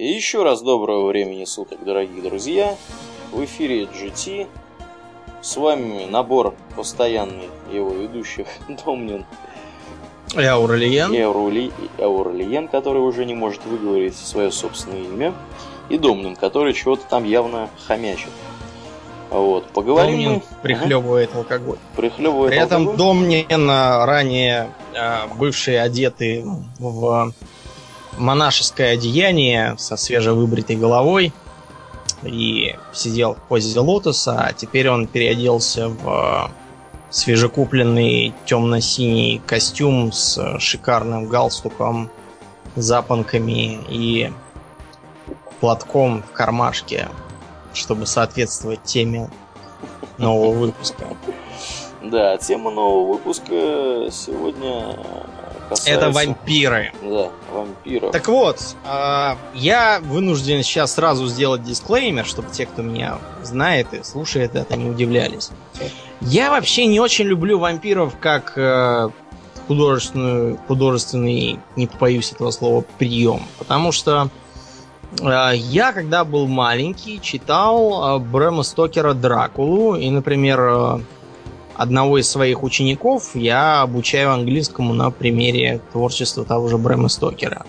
И еще раз доброго времени суток, дорогие друзья. В эфире GT. С вами набор постоянный его ведущих Домнин и Аурелиен. И Аурули... Аурелиен, который уже не может выговорить свое собственное имя. И Домнин, который чего-то там явно хомячит. Вот, поговорим Домнин мы... прихлебывает ага. алкоголь. Прихлебывает При этом алкоголь. Домнин, ранее э, бывший одетый в монашеское одеяние со свежевыбритой головой и сидел в позе лотоса, а теперь он переоделся в свежекупленный темно-синий костюм с шикарным галстуком, запонками и платком в кармашке, чтобы соответствовать теме нового выпуска. Да, тема нового выпуска сегодня касается... Это вампиры. Да, вампиров. Так вот, э, я вынужден сейчас сразу сделать дисклеймер, чтобы те, кто меня знает и слушает это, не удивлялись. Я вообще не очень люблю вампиров как э, художественную, художественный, не побоюсь этого слова, прием. Потому что э, я, когда был маленький, читал э, Брэма Стокера Дракулу, и, например, э, одного из своих учеников я обучаю английскому на примере творчества того же Брэма Стокера.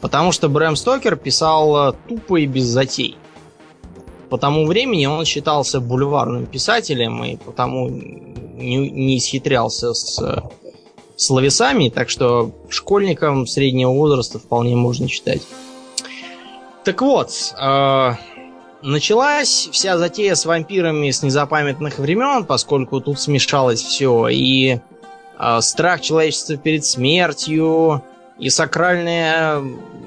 Потому что Брэм Стокер писал тупо и без затей. По тому времени он считался бульварным писателем и потому не, не исхитрялся с словесами, так что школьникам среднего возраста вполне можно читать. Так вот, э, началась вся затея с вампирами с незапамятных времен, поскольку тут смешалось все. И э, страх человечества перед смертью, и сакральное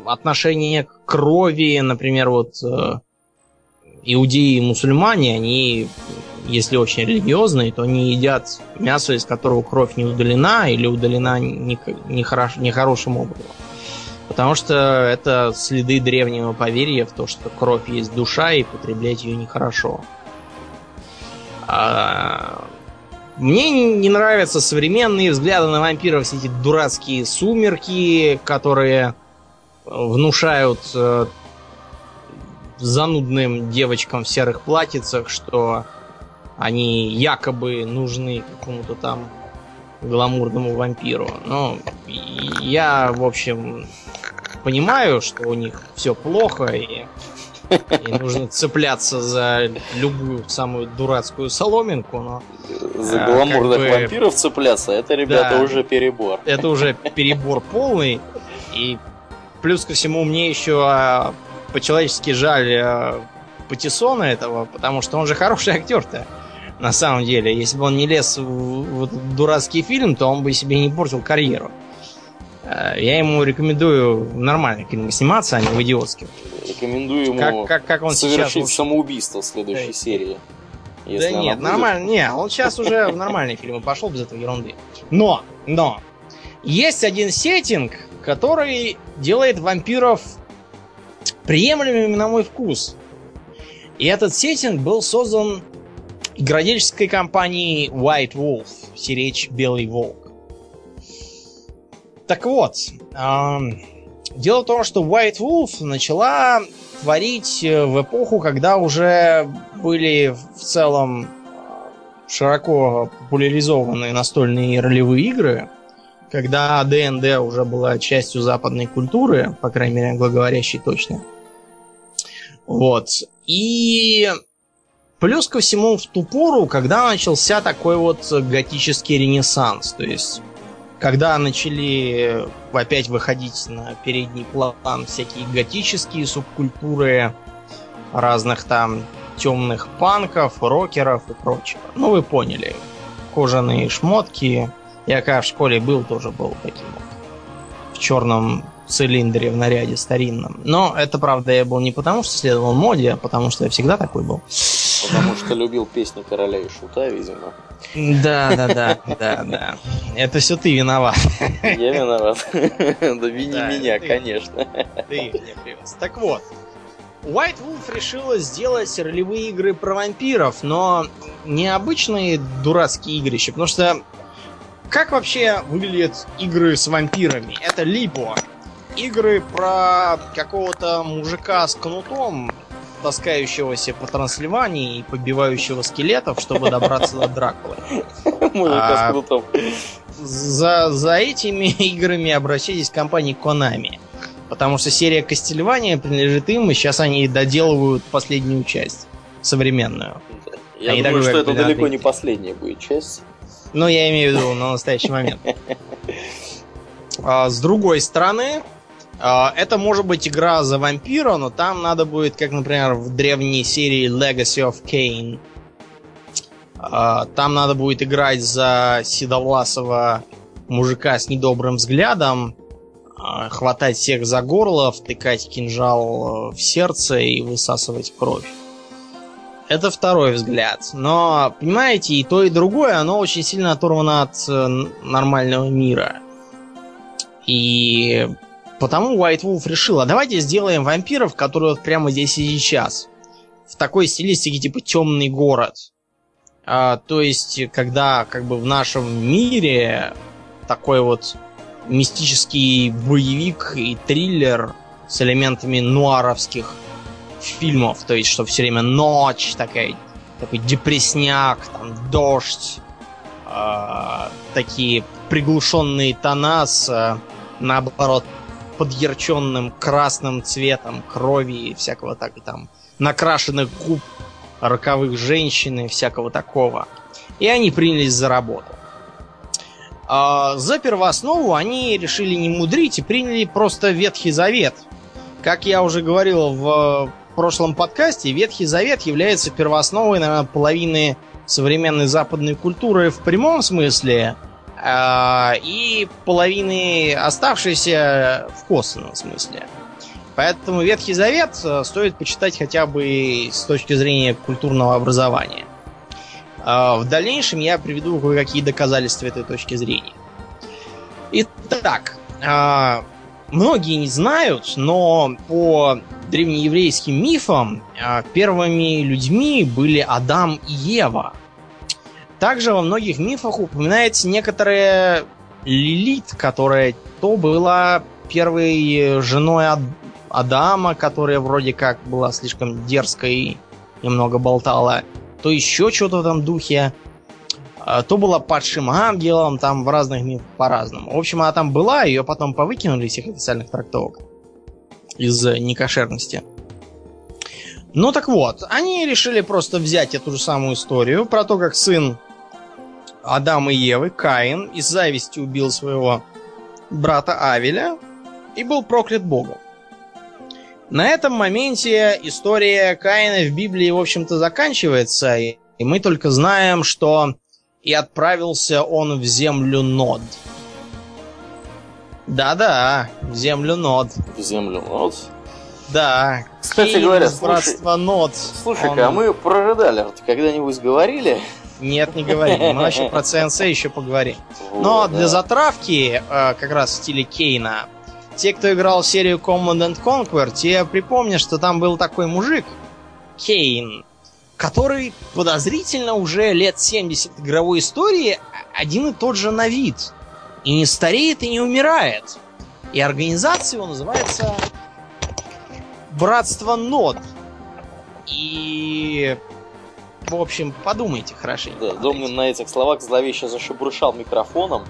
отношение к крови. Например, вот э, иудеи и мусульмане, они, если очень религиозные, то они едят мясо, из которого кровь не удалена или удалена нехорошим не хорош, не образом. Потому что это следы древнего поверья в то, что кровь есть душа и потреблять ее нехорошо. А... Мне не нравятся современные взгляды на вампиров, все эти дурацкие сумерки, которые внушают э, занудным девочкам в серых платьицах, что они якобы нужны какому-то там гламурному вампиру. Но я, в общем, понимаю, что у них все плохо и, и нужно цепляться за любую самую дурацкую соломинку, но... За гламурных как бы, вампиров цепляться, это, ребята, да, уже перебор. Это уже перебор полный. И плюс ко всему мне еще по-человечески жаль Патисона этого, потому что он же хороший актер-то. На самом деле, если бы он не лез в, в этот дурацкий фильм, то он бы себе не портил карьеру. Я ему рекомендую в нормальных фильмах сниматься, а не в идиотских. Рекомендую ему как, как, как он совершить сейчас... самоубийство в следующей да. серии. Да нет, будет. нормально. Не, он сейчас уже в нормальные фильмы пошел без этой ерунды. Но, но, есть один сеттинг, который делает вампиров приемлемыми на мой вкус. И этот сеттинг был создан игродельческой компанией White Wolf, сиречь Белый Волк. Так вот, дело в том, что White Wolf начала творить в эпоху, когда уже были в целом широко популяризованы настольные ролевые игры, когда ДНД уже была частью западной культуры, по крайней мере, англоговорящей точно. Вот. И плюс ко всему в ту пору, когда начался такой вот готический ренессанс, то есть когда начали опять выходить на передний план всякие готические субкультуры разных там темных панков, рокеров и прочего. Ну, вы поняли. Кожаные шмотки. Я когда в школе был, тоже был таким вот. В черном цилиндре в наряде старинном. Но это, правда, я был не потому, что следовал моде, а потому что я всегда такой был. Потому что любил песни короля и шута, видимо. Да, да, да, да, да. Это все ты виноват. Я виноват. Да вини меня, конечно. Ты их мне привез. Так вот, White Wolf решила сделать ролевые игры про вампиров, но не обычные дурацкие игрища, потому что как вообще выглядят игры с вампирами? Это либо игры про какого-то мужика с кнутом, таскающегося по Трансильвании и побивающего скелетов, чтобы добраться до Дракулы. Мужика с А, кнутом. За, за этими играми обращайтесь к компании Konami. Потому что серия Кастельвания принадлежит им, и сейчас они доделывают последнюю часть. Современную. Я Они думаю, что это далеко да, не последняя будет часть. Ну, я имею в виду на настоящий момент. А, С другой стороны, это может быть игра за вампира, но там надо будет, как, например, в древней серии Legacy of Kain. А, Там надо будет играть за седовласого мужика с недобрым взглядом, а, хватать всех за горло, втыкать кинжал э, в сердце и высасывать кровь. Это второй взгляд. Но, понимаете, и то, и другое, оно очень сильно оторвано от э, нормального мира. И потому White Wolf решила, давайте сделаем вампиров, которые вот прямо здесь и сейчас. В такой стилистике типа темный город. А, то есть, когда как бы в нашем мире такой вот мистический боевик и триллер с элементами нуаровских фильмов, то есть, что все время ночь такая, такой депресняк, там дождь, а, такие приглушенные тона с, а, наоборот, подъярченным красным цветом крови и всякого так там накрашенных губ роковых женщин и всякого такого. И они принялись за работу. А, за первооснову они решили не мудрить и приняли просто Ветхий Завет. Как я уже говорил в прошлом подкасте, Ветхий Завет является первоосновой, наверное, половины современной западной культуры в прямом смысле, и половины оставшейся в косвенном смысле. Поэтому Ветхий Завет э, стоит почитать хотя бы с точки зрения культурного образования. А, В дальнейшем я приведу кое-какие доказательства этой точки зрения. Итак, а, многие не знают, но по древнееврейским мифам а, первыми людьми были Адам и Ева. Также во многих мифах упоминается некоторая Лилит, которая то была первой женой Ад- Адама, которая вроде как была слишком дерзкой и немного болтала, то еще что-то в этом духе. А, То была падшим ангелом, там в разных мифах по-разному. В общем, она там была, ее потом повыкинули из всех официальных трактовок. Из-за некошерности. Ну так вот, они решили просто взять эту же самую историю про то, как сын Адама и Евы, Каин, из зависти убил своего брата Авеля и был проклят Богом. На этом моменте история Каина в Библии, в общем-то, заканчивается, и мы только знаем, что и отправился он в землю Нод. Да-да, в землю Нод. В землю. Вот. Да. Кстати Кейн говоря, слушай- братства Нод. Слушай-ка, Он- а мы про когда-нибудь говорили? Нет, не говорим. Мы вообще про ЦНЦ еще поговорим. Но для затравки, э, как раз в стиле Кейна, те, кто играл в серию Command and Conquer, те припомнят, что там был такой мужик, Кейн, который подозрительно уже лет 70 игровой истории один и тот же на вид. И не стареет, и не умирает. И организация его называется Братство Нод. И... В общем, подумайте хорошенько. Да, Домнин на этих словах зловеще зашебуршал микрофоном.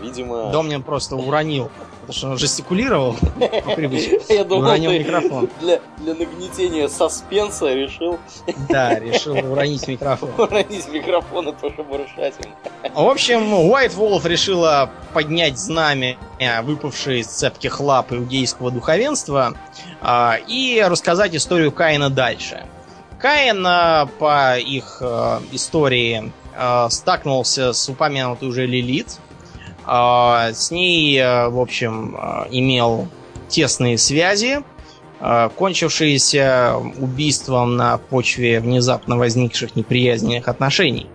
Видимо... Домнин просто уронил, потому что он жестикулировал по привычке. Я думал, уронил микрофон. для, для нагнетения саспенса решил Да, решил уронить микрофон. уронить микрофон и пошебуршать им. В общем, White Wolf решила поднять знамя, э, выпавшее из цепких лап иудейского духовенства, а, и рассказать историю Каина дальше. Каин э, по их э, истории э, стакнулся с упомянутой уже Лилит. А, С ней, э, в общем, э, имел тесные связи, э, кончившиеся убийством на почве внезапно возникших неприязненных отношений.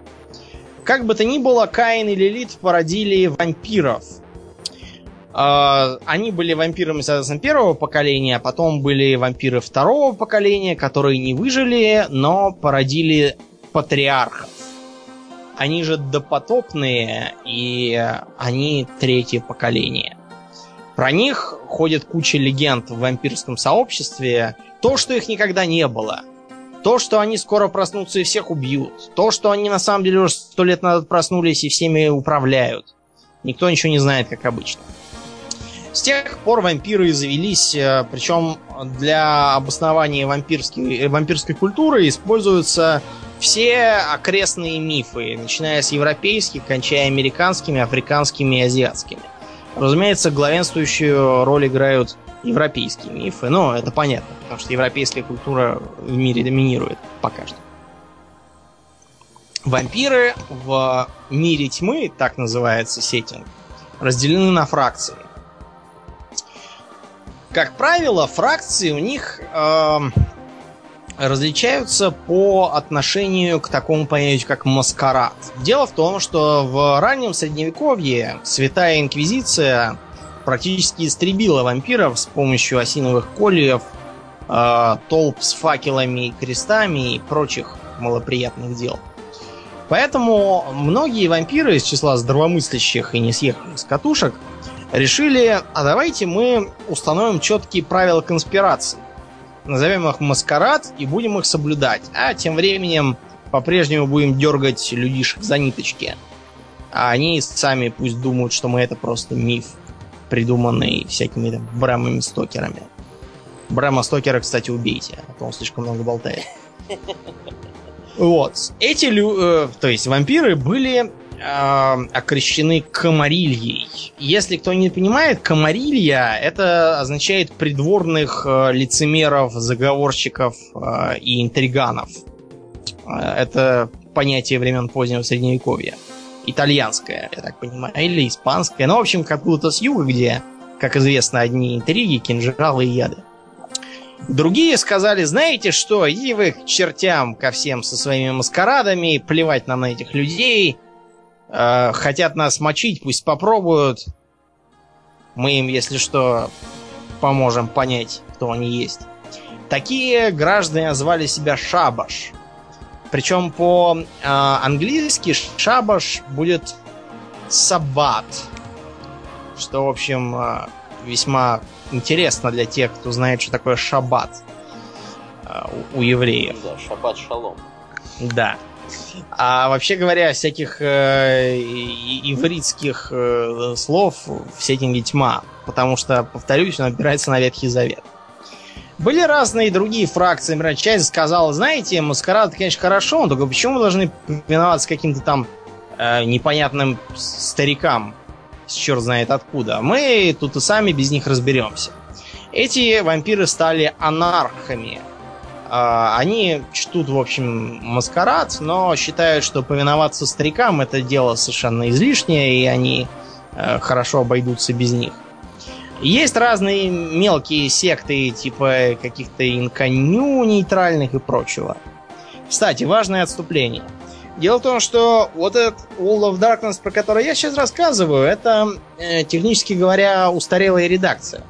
Как бы то ни было, Каин и Лилит породили вампиров. А, Они были вампирами, соответственно, первого поколения, а потом были вампиры второго поколения, которые не выжили, но породили патриархов. Они же допотопные, и они третье поколение. Про них ходит куча легенд в вампирском сообществе. То, что их никогда не было. То, что они скоро проснутся и всех убьют. То, что они на самом деле уже сто лет назад проснулись и всеми управляют. Никто ничего не знает, как обычно. С тех пор вампиры завелись, э, причем для обоснования вампирской, вампирской культуры используются все окрестные мифы, начиная с европейских, кончая американскими, африканскими и азиатскими. Разумеется, главенствующую роль играют европейские мифы, но это понятно, потому что европейская культура в мире доминирует пока что. Вампиры в мире тьмы, так называется сеттинг, разделены на фракции. Как правило, фракции у них э, различаются по отношению к такому понятию, как маскарад. Дело в том, что в раннем средневековье Святая Инквизиция практически истребила вампиров с помощью осиновых кольев, э, толп с факелами и крестами и прочих малоприятных дел. Поэтому многие вампиры из числа здравомыслящих и не съехавших с катушек решили, а давайте мы установим четкие правила конспирации назовем их маскарад и будем их соблюдать. А тем временем по-прежнему будем дергать людишек за ниточки. А они сами пусть думают, что мы это просто миф, придуманный всякими там Брамами Стокерами. Брама Стокера, кстати, убейте, а то он слишком много болтает. Вот. Эти лю... Э, то есть вампиры были окрещены комарильей. Если кто не понимает, комарилья это означает придворных э, лицемеров, заговорщиков э, и интриганов. Э, это понятие времен позднего средневековья. Итальянское, я так понимаю, или испанское. Ну, в общем, как будто с юга, где, как известно, одни интриги, кинжалы и яды. Другие сказали, знаете что, иди вы к чертям ко всем со своими маскарадами, плевать нам на этих людей, Э, хотят нас мочить, пусть попробуют. Мы им, если что, поможем понять, кто они есть. Такие граждане назвали себя шабаш. Причем по-английски шабаш будет саббат. Что, в общем, э, весьма интересно для тех, кто знает, что такое шаббат э, у евреев. Да, шаббат шалом. Да. А вообще говоря, всяких э, ивритских э, слов в сеттинге тьма. Потому что, повторюсь, он опирается на Ветхий Завет. Были разные другие фракции. Например, часть сказала, знаете, маскарад, конечно, хорошо, но только почему мы должны повиноваться каким-то там э, непонятным старикам, черт знает откуда. Мы тут и сами без них разберемся. Эти вампиры стали анархами, они чтут, в общем, маскарад, но считают, что повиноваться старикам это дело совершенно излишнее, и они э, хорошо обойдутся без них. Есть разные мелкие секты, типа каких-то инконю нейтральных и прочего. Кстати, важное отступление. Дело в том, что вот этот World of Darkness, про который я сейчас рассказываю, это, э, технически говоря, устарелая редакция.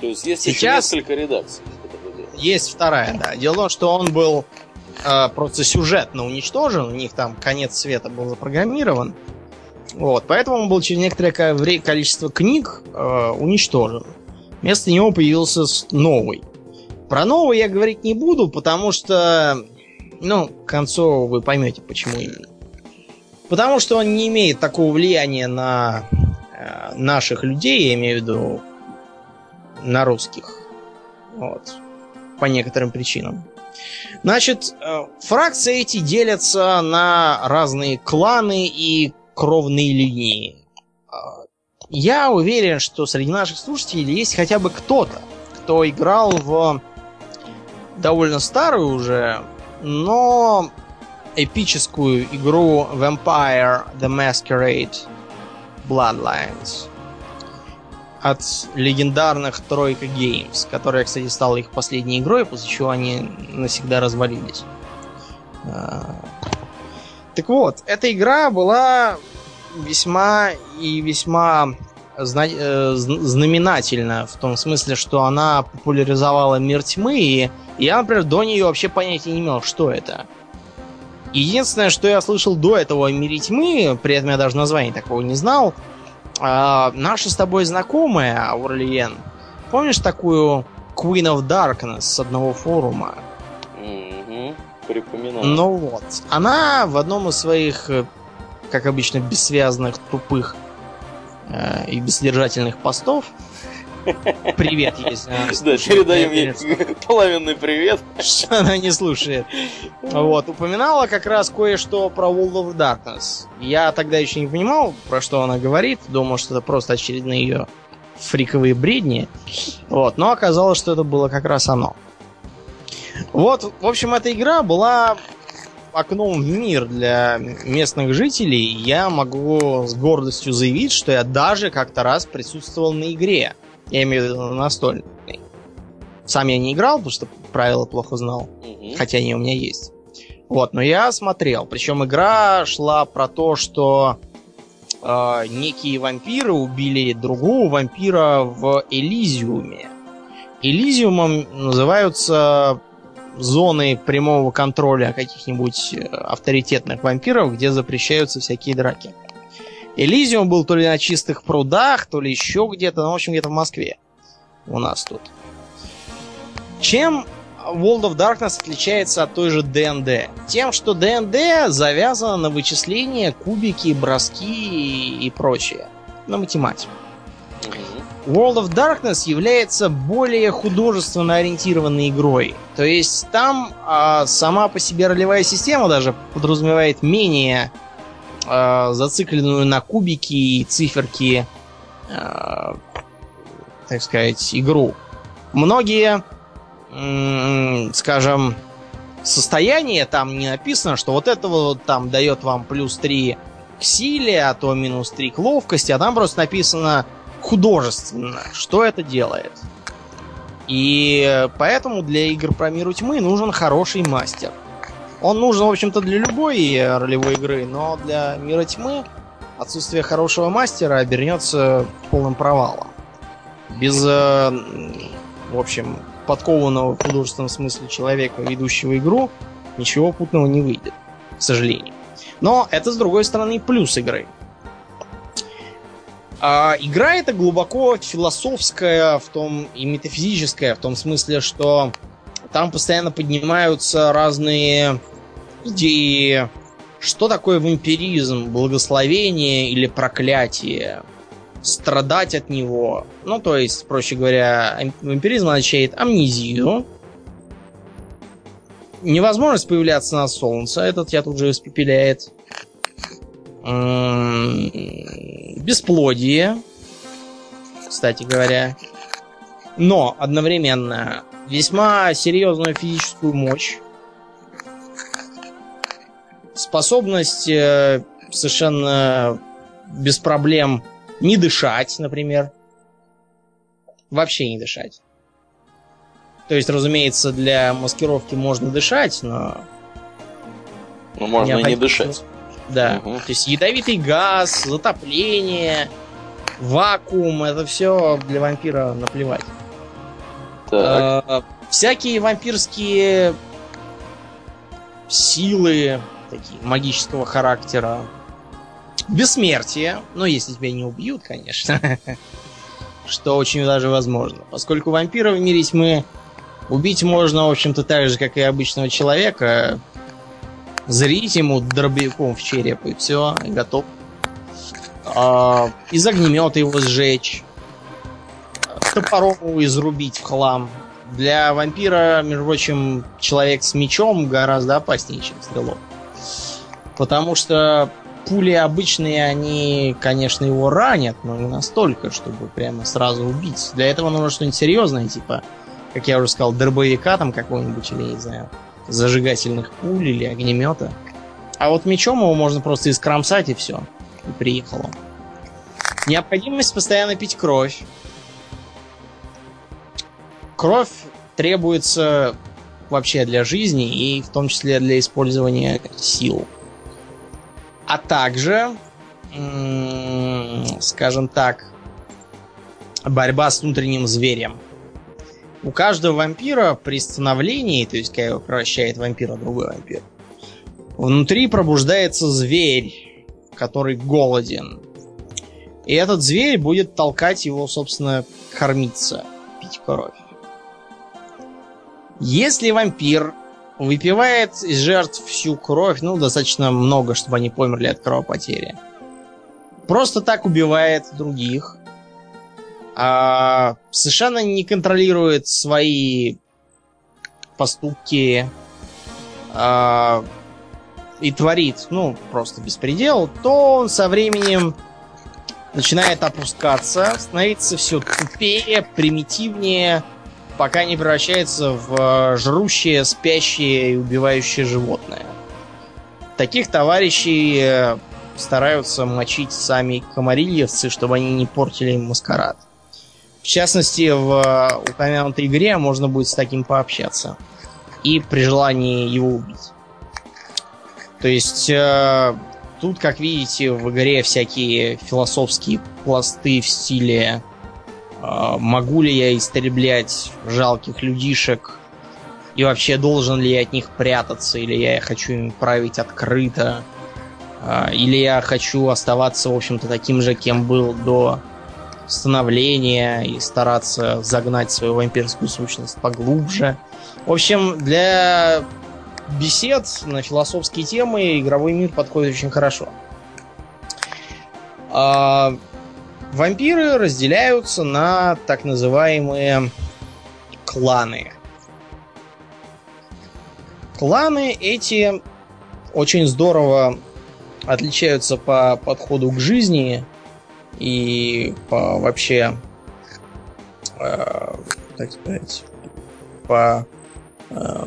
То есть есть сейчас... еще несколько редакций. Есть вторая, да. Дело в том, что он был э, просто сюжетно уничтожен, у них там конец света был запрограммирован. Вот, поэтому он был через некоторое количество книг э, уничтожен. Вместо него появился новый. Про новый я говорить не буду, потому что, ну, к концу вы поймете, почему именно. Потому что он не имеет такого влияния на э, наших людей, я имею в виду на русских. Вот по некоторым причинам. Значит, э, фракции эти делятся на разные кланы и кровные линии. Э, я уверен, что среди наших слушателей есть хотя бы кто-то, кто играл в довольно старую уже, но эпическую игру Vampire The Masquerade Bloodlines от легендарных Тройка Games, которая, кстати, стала их последней игрой, после чего они навсегда развалились. А, так вот, эта игра была весьма и весьма э, знаменательна в том смысле, что она популяризовала мир тьмы, и я, например, до нее вообще понятия не имел, что это. Единственное, что я слышал до этого о мире тьмы, при этом я даже названия такого не знал, А, наша с тобой знакомая, Аурлиен, помнишь такую Queen of Darkness с одного форума? Угу. Припоминаю. Ну вот. Она в одном из своих, э, как обычно, бессвязных, тупых э, и бессодержательных постов Привет, есть. Да, передаем ей половинный привет. Что она не слушает. Вот, упоминала как раз кое-что про World of Darkness. Я тогда еще не понимал, про что она говорит. Думал, что это просто очередные ее фриковые бредни. Вот, но оказалось, что это было как раз оно. Вот, в общем, эта игра была окном в мир для местных жителей. Я могу с гордостью заявить, что я даже как-то раз присутствовал на игре. Я имею в виду настольный. Сам я не играл, потому что правила плохо знал. Угу. Хотя они у меня есть. Вот, но я смотрел. Причем игра шла про то, что э, некие вампиры убили другого вампира в Элизиуме. Элизиумом называются зоны прямого контроля каких-нибудь э, авторитетных вампиров, где запрещаются всякие драки. Элизиум был то ли на чистых прудах, то ли еще где-то, ну, в общем, где-то в Москве. У нас тут. Чем World of Darkness отличается от той же ДНД? Тем, что ДНД завязано на вычисления, кубики, броски и прочее. На математику. World of Darkness является более художественно ориентированной игрой. То есть там а, сама по себе ролевая система даже подразумевает менее э, зацикленную на кубики и циферки, э, так сказать, игру. Многие, э, скажем, состояния там не написано, что вот это вот там дает вам плюс 3 к силе, а то минус 3 к ловкости, а там просто написано художественно, что это делает. И поэтому для игр про миру тьмы нужен хороший мастер. Он нужен, в общем-то, для любой ролевой игры, но для Мира Тьмы отсутствие хорошего мастера обернется полным провалом. Без, э, в общем, подкованного в художественном смысле человека, ведущего игру, ничего путного не выйдет, к сожалению. Но это, с другой стороны, плюс игры. А игра это глубоко философская в том и метафизическая в том смысле, что там постоянно поднимаются разные идеи, что такое вампиризм, благословение или проклятие, страдать от него. Ну, то есть, проще говоря, вампиризм означает амнезию, невозможность появляться на солнце, этот я тут же испепеляет, бесплодие, кстати говоря, но одновременно весьма серьезную физическую мощь, способность э, совершенно без проблем не дышать, например. Вообще не дышать. То есть, разумеется, для маскировки можно дышать, но... Ну, можно и не дышать. Да. Угу. То есть ядовитый газ, затопление, вакуум, это все для вампира наплевать. Так. Э, всякие вампирские силы, такие магического характера. Бессмертие, ну, если тебя не убьют, конечно. Что очень даже возможно. Поскольку вампира в мире тьмы убить можно, в общем-то, так же, как и обычного человека. Зрить ему дробовиком в череп, и все, готов. А, из огнемета его сжечь. Топором его изрубить в хлам. Для вампира, между прочим, человек с мечом гораздо опаснее, чем стрелок. Потому что пули обычные, они, конечно, его ранят, но не настолько, чтобы прямо сразу убить. Для этого нужно что-нибудь серьезное, типа, как я уже сказал, дробовика там какого-нибудь, или, не знаю, зажигательных пуль или огнемета. А вот мечом его можно просто искромсать и все. И приехало. Необходимость постоянно пить кровь. Кровь требуется вообще для жизни и в том числе для использования сил а также, скажем так, борьба с внутренним зверем. У каждого вампира при становлении, то есть когда его превращает вампира другой вампир, внутри пробуждается зверь, который голоден. И этот зверь будет толкать его, собственно, кормиться, пить кровь. Если вампир выпивает из жертв всю кровь, ну, достаточно много, чтобы они померли от кровопотери, просто так убивает других, а совершенно не контролирует свои поступки а, и творит, ну, просто беспредел, то он со временем начинает опускаться, становится все тупее, примитивнее, пока не превращается в жрущее, спящее и убивающее животное. Таких товарищей э, стараются мочить сами комарильевцы, чтобы они не портили им маскарад. В частности, в упомянутой игре можно будет с таким пообщаться. И при желании его убить. То есть, э, тут, как видите, в игре всякие философские пласты в стиле э, «Могу ли я истреблять жалких людишек?» И вообще, должен ли я от них прятаться? Или я хочу им править открыто? Э, или я хочу оставаться, в общем-то, таким же, кем был до становления и стараться загнать свою вампирскую сущность поглубже. В общем, для бесед на философские темы игровой мир подходит очень хорошо. Вампиры разделяются на так называемые кланы. Кланы эти очень здорово отличаются по подходу к жизни и по вообще, э, так сказать, по э,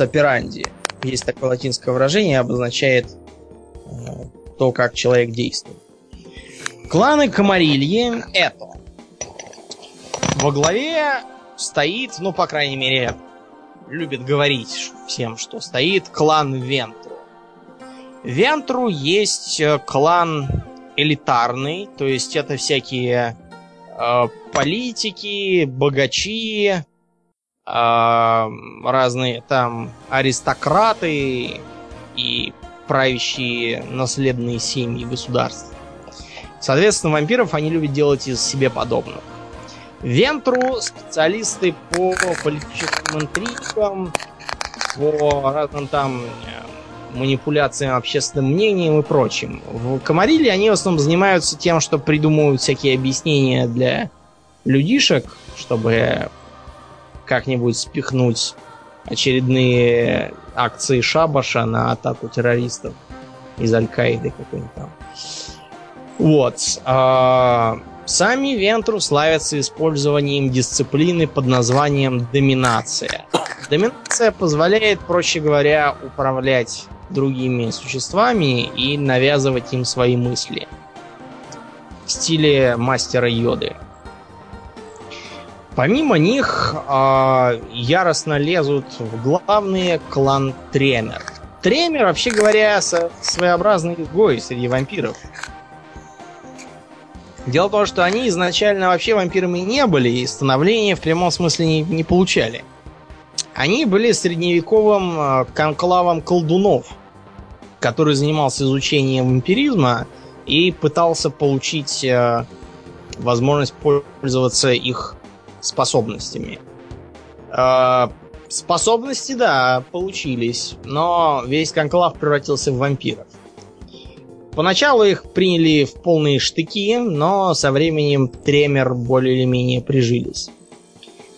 операнди. Есть такое латинское выражение, обозначает э, то, как человек действует. Кланы Камарильи это. Во главе стоит, ну, по крайней мере, любит говорить всем, что стоит клан Вентру. Вентру есть э, клан элитарный, то есть это всякие э, политики, богачи, э, разные там аристократы и правящие наследные семьи государств. Соответственно, вампиров они любят делать из себе подобных. Вентру специалисты по политическим интригам, по разным там э, манипуляциям общественным мнением и прочим. В Камариле они в основном занимаются тем, что придумывают всякие объяснения для людишек, чтобы как-нибудь спихнуть очередные акции Шабаша на атаку террористов из Аль-Каиды какой-нибудь там. Вот. А, сами Вентру славятся использованием дисциплины под названием доминация. Доминация позволяет, проще говоря, управлять другими существами и навязывать им свои мысли. В стиле мастера Йоды. Помимо них э, яростно лезут в главные клан Тремер. Тремер, вообще говоря, своеобразный изгой среди вампиров. Дело в том, что они изначально вообще вампирами не были и становления в прямом смысле не, не получали. Они были средневековым э, конклавом колдунов, который занимался изучением вампиризма и пытался получить э, возможность пользоваться их способностями. Э, способности, да, получились, но весь конклав превратился в вампиров. Поначалу их приняли в полные штыки, но со временем тремер более или менее прижились.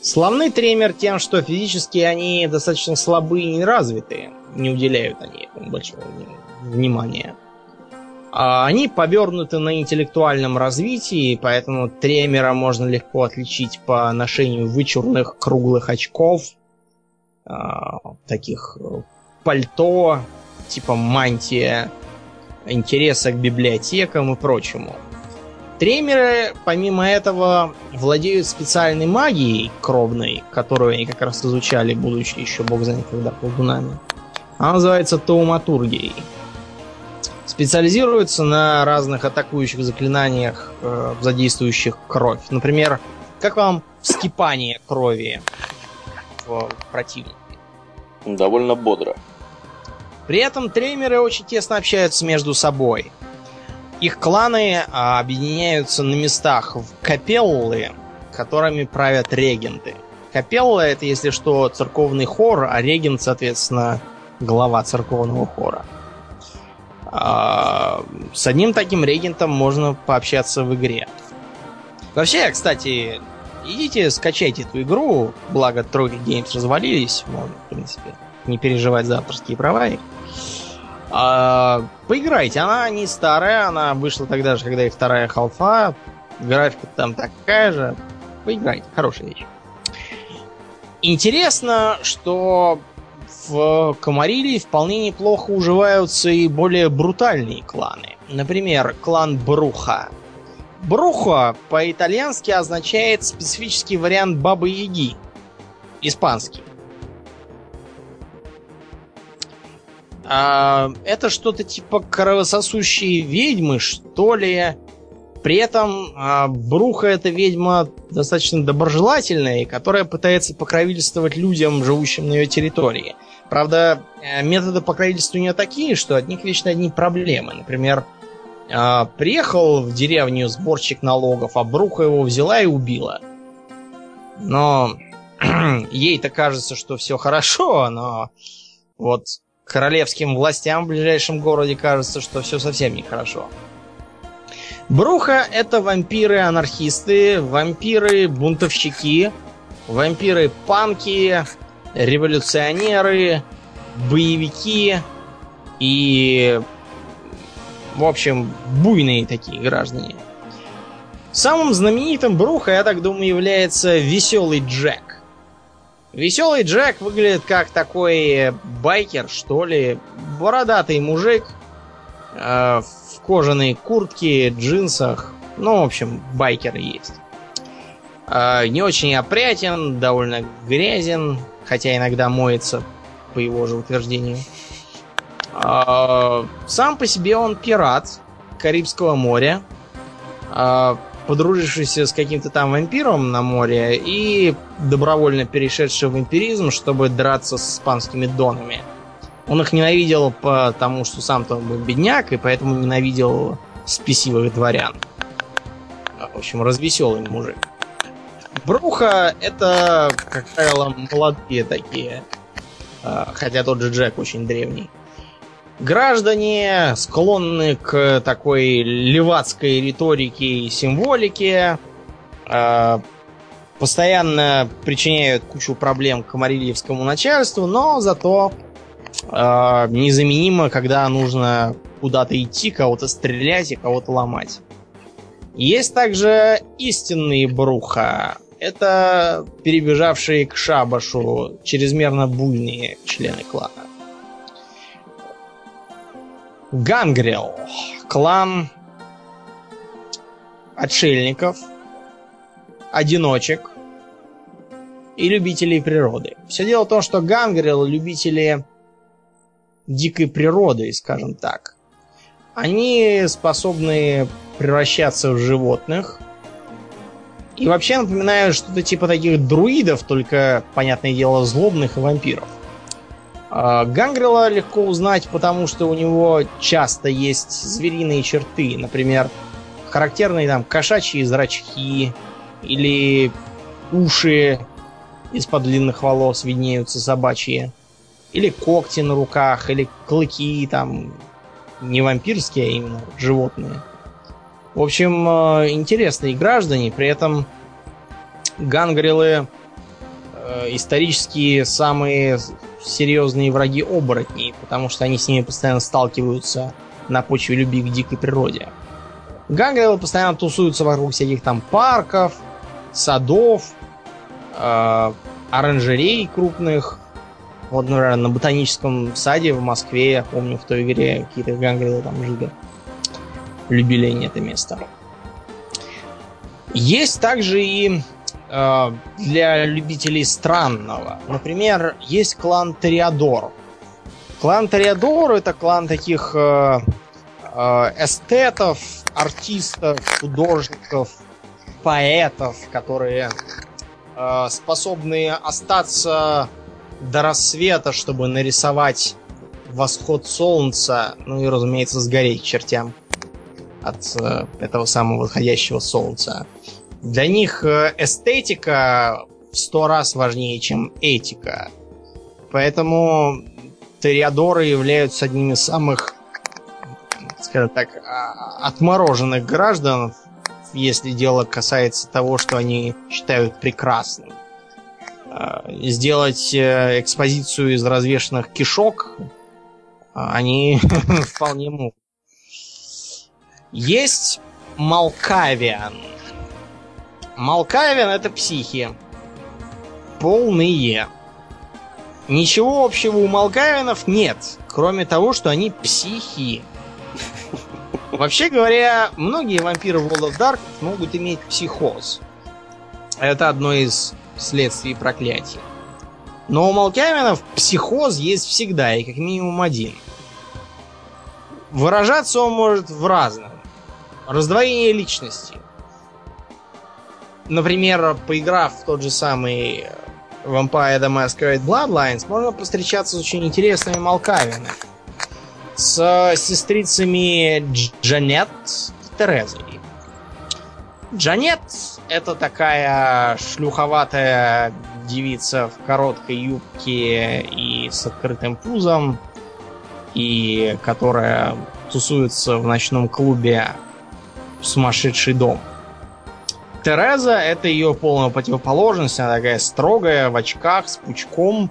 Славны тремер тем, что физически они достаточно слабые и неразвитые не уделяют они этому большого внимания. А они повернуты на интеллектуальном развитии, поэтому тремера можно легко отличить по ношению вычурных круглых очков, а, таких э, пальто, типа мантия, интереса к библиотекам и прочему. Тремеры, помимо этого, владеют специальной магией кровной, которую они как раз изучали, будучи еще бог знает когда колдунами. Она называется тауматургией. Специализируется на разных атакующих заклинаниях, э, задействующих кровь. Например, как вам вскипание крови в противнике? Довольно бодро. При этом тремеры очень тесно общаются между собой. Их кланы а, объединяются на местах в капеллы, которыми правят регенты. Капелла это, если что, церковный хор, а регент, соответственно, глава церковного хора. А, с одним таким регентом можно пообщаться в игре. Вообще, кстати, идите скачайте эту игру, благо тройки Games развалились, можно, в принципе, не переживать за авторские права. А, поиграйте, она не старая, она вышла тогда же, когда и вторая халфа, графика там такая же. Поиграйте, хорошая вещь. Интересно, что в Камарилии вполне неплохо уживаются и более брутальные кланы. Например, клан Бруха. Бруха по-итальянски означает специфический вариант Бабы-Яги. Испанский. А, это что-то типа кровососущие ведьмы, что ли. При этом а, Бруха это ведьма достаточно доброжелательная, которая пытается покровительствовать людям, живущим на ее территории. Правда, э, методы покровительства у нее такие, что от них вечно одни проблемы. Например, а, приехал в деревню сборщик налогов, а Бруха его взяла и убила. Но ей-то кажется, что все хорошо, но вот королевским властям в ближайшем городе кажется, что все совсем нехорошо. Бруха — это вампиры-анархисты, вампиры-бунтовщики, вампиры-панки, революционеры, боевики и, в общем, буйные такие граждане. Самым знаменитым Бруха, я так думаю, является Веселый Джек. Веселый Джек выглядит как такой байкер, что ли, бородатый мужик э, в кожаной куртке, джинсах. Ну, в общем, байкер есть. Э, не очень опрятен, довольно грязен, хотя иногда моется, по его же утверждению. Э, сам по себе он пират Карибского моря. Э, подружившийся с каким-то там вампиром на море и добровольно перешедший в вампиризм, чтобы драться с испанскими донами. Он их ненавидел потому, что сам-то был бедняк, и поэтому ненавидел спесивых дворян. В общем, развеселый мужик. Бруха это, как правило, молодые такие. А, хотя тот же Джек очень древний. Граждане склонны к такой левацкой риторике и символике, э, постоянно причиняют кучу проблем Камарильевскому начальству, но зато э, незаменимо, когда нужно куда-то идти, кого-то стрелять и кого-то ломать. Есть также истинные бруха. Это перебежавшие к шабашу чрезмерно буйные члены клана. Гангрел. Клан отшельников, одиночек и любителей природы. Все дело в том, что Гангрел любители дикой природы, скажем так. Они способны превращаться в животных. И вообще напоминают что-то типа таких друидов, только, понятное дело, злобных и вампиров. А, Гангрела легко узнать, потому что у него часто есть звериные черты. Например, характерные там кошачьи зрачки или уши из-под длинных волос виднеются собачьи. Или когти на руках, или клыки там не вампирские, а именно животные. В общем, э, интересные граждане, при этом гангрелы исторически самые серьезные враги оборотней, потому что они с ними постоянно сталкиваются на почве любви к дикой природе. Гангрелы постоянно тусуются вокруг всяких там парков, садов, э, оранжерей крупных. Вот, например, на ботаническом саде в Москве, я помню, в той игре какие-то гангрелы там жили. Любили они это место. Есть также и Э, для любителей странного. Например, есть клан Ториадор. Клан Ториадор это клан таких э, э, эстетов, артистов, художников, поэтов, которые э, способны остаться до рассвета, чтобы нарисовать восход солнца, ну и, разумеется, сгореть чертям. от э, этого самого восходящего солнца. Для них э, эстетика в сто раз важнее, чем этика. Поэтому Ториадоры являются одними из самых, скажем так, а, отмороженных граждан, если дело касается того, что они считают прекрасным. А, сделать э, экспозицию из развешенных кишок а, они вполне могут. Есть Малкавиан. Малкавиан это психи. Полные. Ничего общего у Малкавинов нет, кроме того, что они психи. Вообще говоря, многие вампиры в World of Dark могут иметь психоз. Это одно из следствий проклятия. Но у Малкавинов психоз есть всегда, и как минимум один. Выражаться он может в разном. Раздвоение личности. Например, поиграв в тот же самый Vampire the Masquerade Bloodlines, можно повстречаться с очень интересными Малкавинами. С сестрицами Дж Джанет и Терезой. Джанет это такая шлюховатая девица в короткой юбке и с открытым пузом, и которая тусуется в ночном клубе «Сумасшедший дом». Тереза — это ее полная противоположность. Она такая строгая, в очках, с пучком.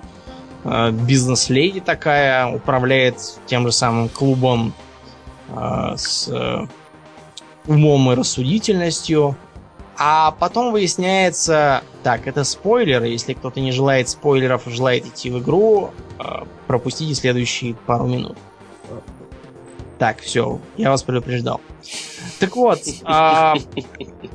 Э, бизнес-леди такая. Управляет тем же самым клубом э, с э, умом и рассудительностью. А потом выясняется... Так, это спойлер. Если кто-то не желает спойлеров желает идти в игру, пропустите следующие пару минут. Так, все, я вас предупреждал. Так вот, а,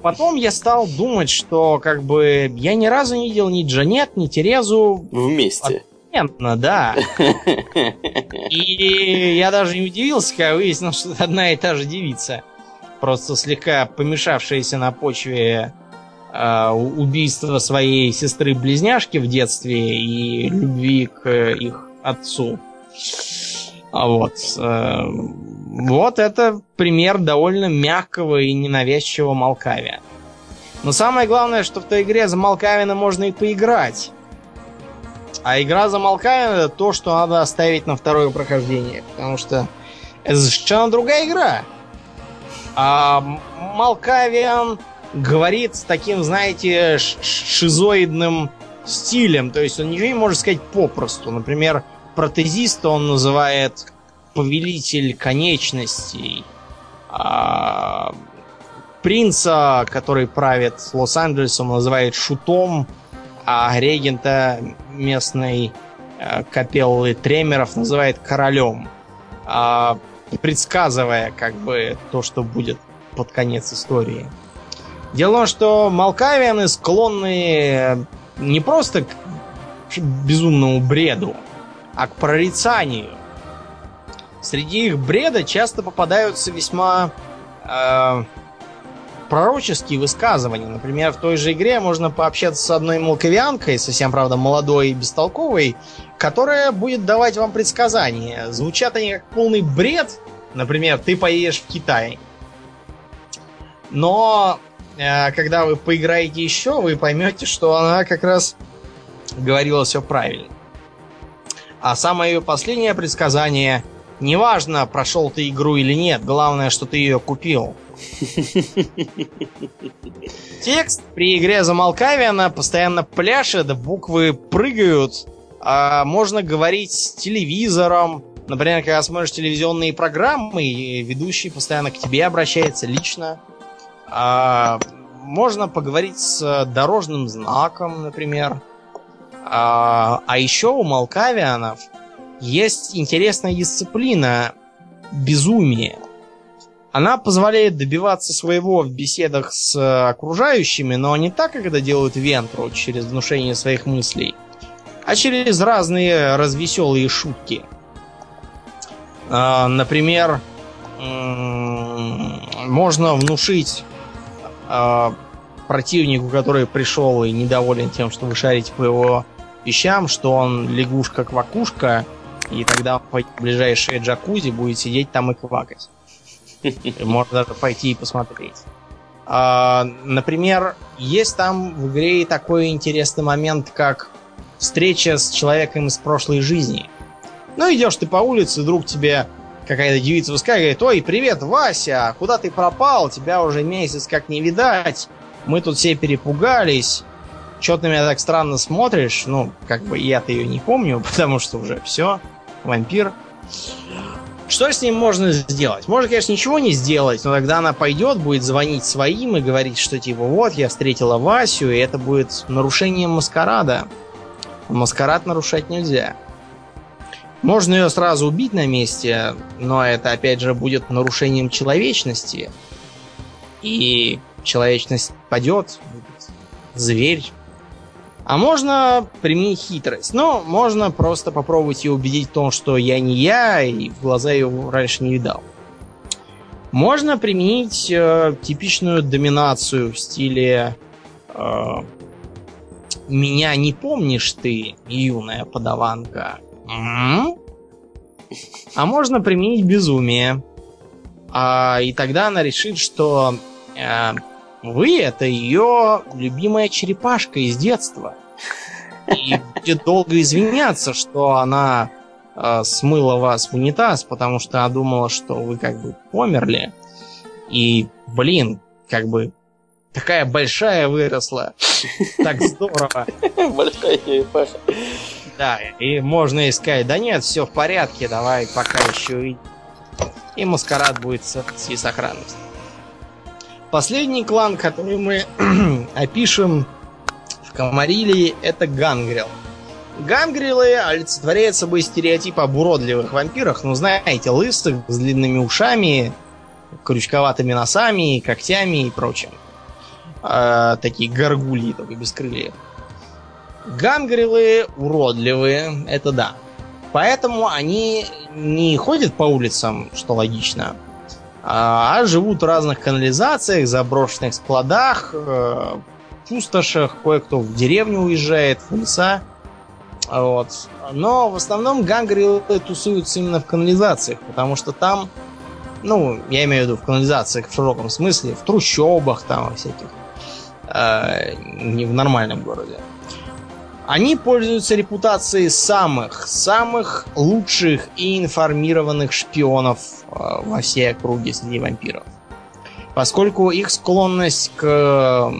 потом я стал думать, что как бы я ни разу не видел ни Джанет, ни Терезу вместе. Одновременно, да. И я даже не удивился, когда выяснил, что это одна и та же девица. Просто слегка помешавшаяся на почве э, убийства своей сестры-близняшки в детстве и любви к их отцу. А вот. Э, вот это пример довольно мягкого и ненавязчивого Малкавия. Но самое главное, что в той игре за Малкавина можно и поиграть. А игра за Малкавина это то, что надо оставить на второе прохождение. Потому что это совершенно другая игра. А Малкавиан говорит с таким, знаете, шизоидным стилем. То есть он ничего не может сказать попросту. Например, протезиста он называет повелитель конечностей. А, принца, который правит Лос-Анджелесом, называет шутом, а регента местной а, капеллы Тремеров называет королем. А, предсказывая как бы то, что будет под конец истории. Дело в том, что Малкавианы склонны не просто к безумному бреду, а к прорицанию. Среди их бреда часто попадаются весьма э, пророческие высказывания. Например, в той же игре можно пообщаться с одной молковянкой, совсем, правда, молодой и бестолковой, которая будет давать вам предсказания. Звучат они как полный бред. Например, ты поедешь в Китай. Но э, когда вы поиграете еще, вы поймете, что она как раз говорила все правильно. А самое ее последнее предсказание Неважно, прошел ты игру или нет, главное, что ты ее купил. Текст при игре за Малкавиана постоянно пляшет, буквы прыгают, а можно говорить с телевизором. Например, когда смотришь телевизионные программы, ведущий постоянно к тебе обращается лично. А, можно поговорить с дорожным знаком, например. А, а еще у Малкавианов есть интересная дисциплина безумие. Она позволяет добиваться своего в беседах с окружающими, но не так, как это делают Вентру, через внушение своих мыслей, а через разные развеселые шутки. А, например, можно внушить а, противнику, который пришел и недоволен тем, что вы шарите по его вещам, что он лягушка-квакушка, и тогда в ближайшее джакузи будет сидеть там и квакать. Можно даже пойти и посмотреть. А, например, есть там в игре такой интересный момент, как встреча с человеком из прошлой жизни. Ну, идешь ты по улице, вдруг тебе какая-то девица выскакивает, ой, привет, Вася, куда ты пропал? Тебя уже месяц как не видать. Мы тут все перепугались. Че ты меня так странно смотришь? Ну, как бы я-то ее не помню, потому что уже все, вампир. Что с ним можно сделать? Можно, конечно, ничего не сделать, но тогда она пойдет, будет звонить своим и говорить, что типа вот, я встретила Васю, и это будет нарушением маскарада. Маскарад нарушать нельзя. Можно ее сразу убить на месте, но это опять же будет нарушением человечности. И человечность падет, зверь. А можно применить хитрость. Но можно просто попробовать ее убедить в том, что я не я, и в глаза ее раньше не видал. Можно применить э, типичную доминацию в стиле э, «Меня не помнишь ты, юная подаванка?» М-м? А можно применить безумие. А, и тогда она решит, что э, вы это ее любимая черепашка из детства. И будет долго извиняться, что она э, смыла вас в унитаз, потому что она думала, что вы как бы померли. И, блин, как бы такая большая выросла. Так здорово. Большая черепаха. Да, и можно искать. Да нет, все в порядке, давай пока еще и... И маскарад будет с, сохранностью. Последний клан, который мы опишем в Камарилии, это Гангрил. Гангрилы олицетворяют собой стереотип об уродливых вампирах, ну, знаете, лысых, с длинными ушами, крючковатыми носами, когтями и прочим. Э, такие горгульи, только без крыльев. Гангрилы уродливые, это да. Поэтому они не ходят по улицам, что логично, а, а живут в разных канализациях, заброшенных складах, э, пустошах, кое-кто в деревню уезжает, в леса. Вот. Но в основном гангрилы тусуются именно в канализациях, потому что там, ну, я имею в виду в канализациях в широком смысле, в трущобах там всяких, э, не в нормальном городе. Они пользуются репутацией самых, самых лучших и информированных шпионов э, во всей округе среди вампиров. Поскольку их склонность к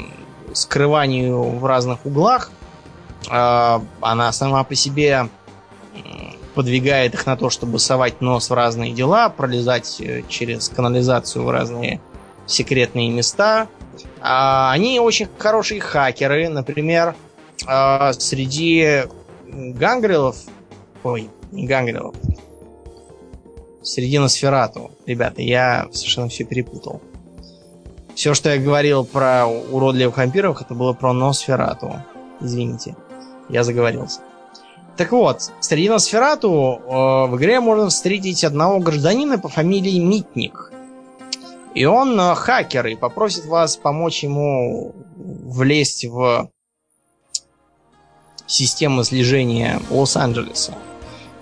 скрыванию в разных углах, э, она сама по себе подвигает их на то, чтобы совать нос в разные дела, пролезать э, через канализацию в разные секретные места. А они очень хорошие хакеры. Например, а, среди гангрелов, ой, не гангрелов, среди Носферату, ребята, я совершенно все перепутал. Все, что я говорил про уродливых вампиров, это было про Носферату. Извините, я заговорился. Так вот, среди Носферату э, в игре можно встретить одного гражданина по фамилии Митник. И он э, хакер и попросит вас помочь ему влезть в системы слежения Лос-Анджелеса.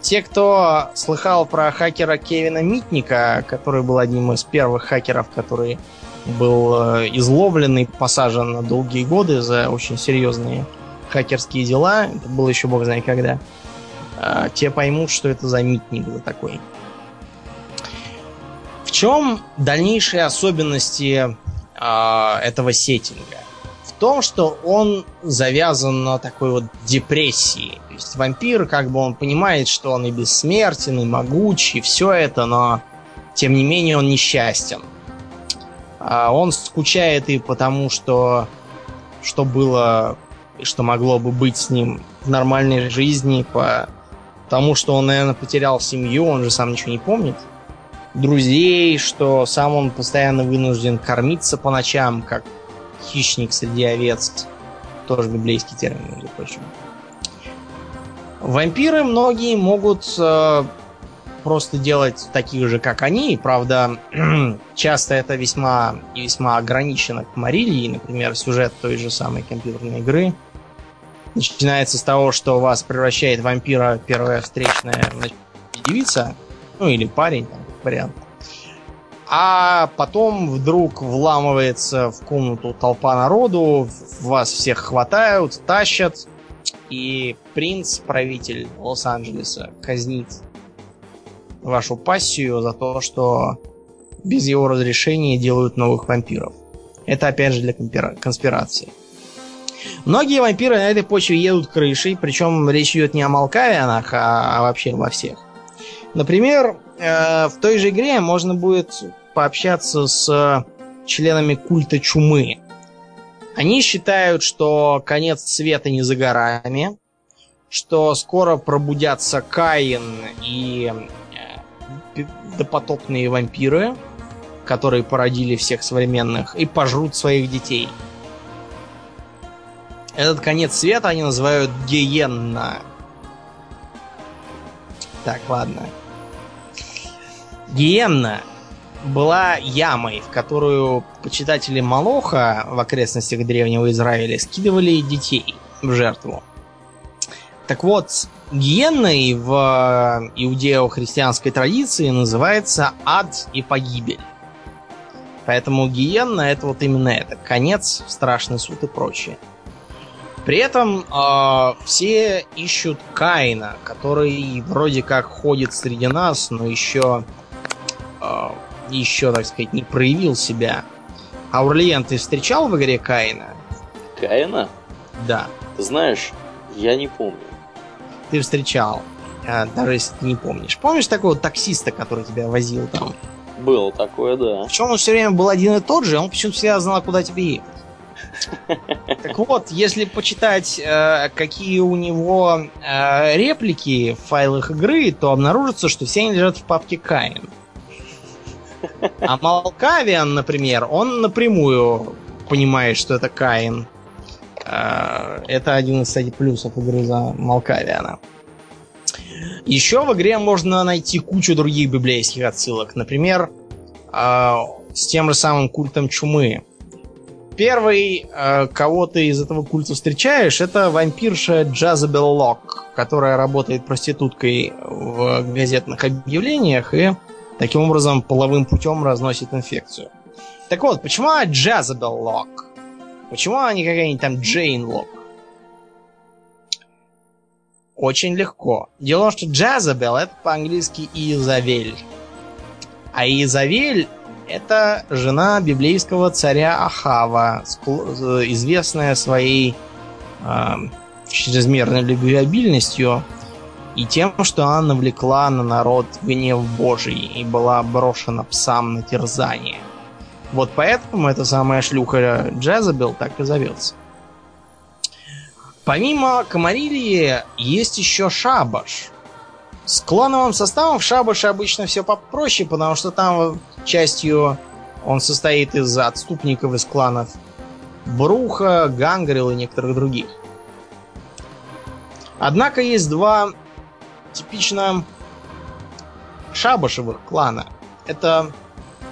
Те, кто слыхал про хакера Кевина Митника, который был одним из первых хакеров, который был э, изловлен и посажен на долгие годы за очень серьезные хакерские дела, это было еще бог знает когда, э, те поймут, что это за Митник был такой. В чем дальнейшие особенности э, этого сеттинга? Том, что он завязан на такой вот депрессии. То есть вампир, как бы он понимает, что он и бессмертен, и могуч, и все это, но тем не менее он несчастен. А он скучает и потому, что что было и что могло бы быть с ним в нормальной жизни, по тому, что он, наверное, потерял семью, он же сам ничего не помнит. Друзей, что сам он постоянно вынужден кормиться по ночам, как хищник среди овец. Тоже библейский термин, между прочим. Вампиры многие могут э, просто делать таких же, как они. Правда, часто это весьма и весьма ограничено к Марилии. Например, сюжет той же самой компьютерной игры начинается с того, что вас превращает в вампира первая встречная девица, ну или парень, там, вариант. А потом вдруг вламывается в комнату толпа народу, вас всех хватают, тащат, и принц, правитель Лос-Анджелеса, казнит вашу пассию за то, что без его разрешения делают новых вампиров. Это опять же для конспирации. Многие вампиры на этой почве едут крышей, причем речь идет не о Малкавианах, а, а вообще во всех. Например, э, в той же игре можно будет пообщаться с членами культа чумы. Они считают, что конец света не за горами, что скоро пробудятся Каин и э, допотопные вампиры, которые породили всех современных, и пожрут своих детей. Этот конец света они называют Гиенна. Так, ладно. Гиенна была ямой, в которую почитатели Малоха в окрестностях Древнего Израиля скидывали детей в жертву. Так вот, гиенной в иудео-христианской традиции называется ад и погибель. Поэтому гиенна это вот именно это. Конец, страшный суд и прочее. При этом э, все ищут Каина, который вроде как ходит среди нас, но еще, э, еще, так сказать, не проявил себя. Аурлиен, ты встречал в игре Каина? Каина? Да. знаешь, я не помню. Ты встречал, э, даже если ты не помнишь. Помнишь такого таксиста, который тебя возил там? Было такое, да. Причем он все время был один и тот же, он почему-то всегда знал, куда тебе ехать. Так вот, если почитать, э, какие у него э, реплики в файлах игры, то обнаружится, что все они лежат в папке Каин. А Малкавиан, например, он напрямую понимает, что это Каин. Э, это один из, кстати, плюсов игры за Малкавиана. Еще в игре можно найти кучу других библейских отсылок. Например, э, с тем же самым культом чумы. Первый, э, кого ты из этого культа встречаешь, это вампирша Джазабел Лок, которая работает проституткой в газетных объявлениях и таким образом половым путем разносит инфекцию. Так вот, почему Джазабел Лок? Почему она не какая-нибудь там Джейн Лок? Очень легко. Дело в том, что Джазабел это по-английски Изавель. А Изавель это жена библейского царя Ахава, известная своей э, чрезмерной любвеобильностью и тем, что она навлекла на народ гнев Божий и была брошена псам на терзание. Вот поэтому эта самая шлюха Джезабел так и зовется. Помимо Камарилии есть еще Шабаш. С клоновым составом в Шабаше обычно все попроще, потому что там частью он состоит из отступников из кланов Бруха, Гангрил и некоторых других. Однако есть два типично шабашевых клана. Это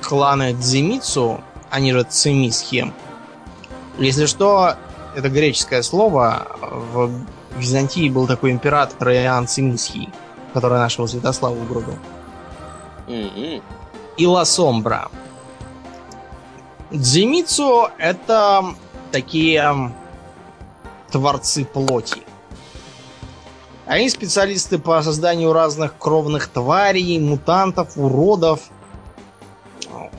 кланы Дзимицу, они же Цимисхи. Если что, это греческое слово. В Византии был такой император Иоанн Цимисхий, который нашего Святослава угробил. Mm-hmm. И Ласомбра. Дзимицу это такие творцы плоти. Они специалисты по созданию разных кровных тварей, мутантов, уродов,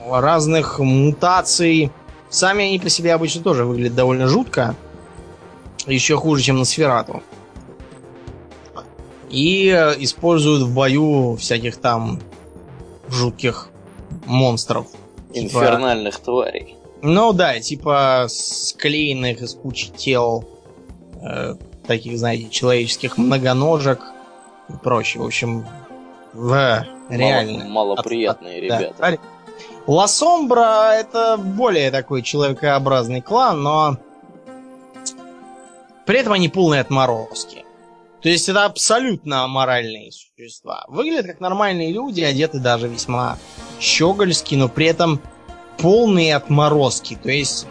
разных мутаций. Сами они по себе обычно тоже выглядят довольно жутко. Еще хуже, чем на сферату. И используют в бою всяких там жутких монстров. Типа Инфернальных типа... тварей. Ну да, типа склеенных из кучи тел э, таких, знаете, человеческих многоножек и прочее. В общем, в реально. Мало, малоприятные от, ребята. Да. Ласомбра это более такой человекообразный клан, но при этом они полные отморозки. То есть это абсолютно аморальные существа. Выглядят как нормальные люди, одеты даже весьма щегольски, но при этом полные отморозки. То есть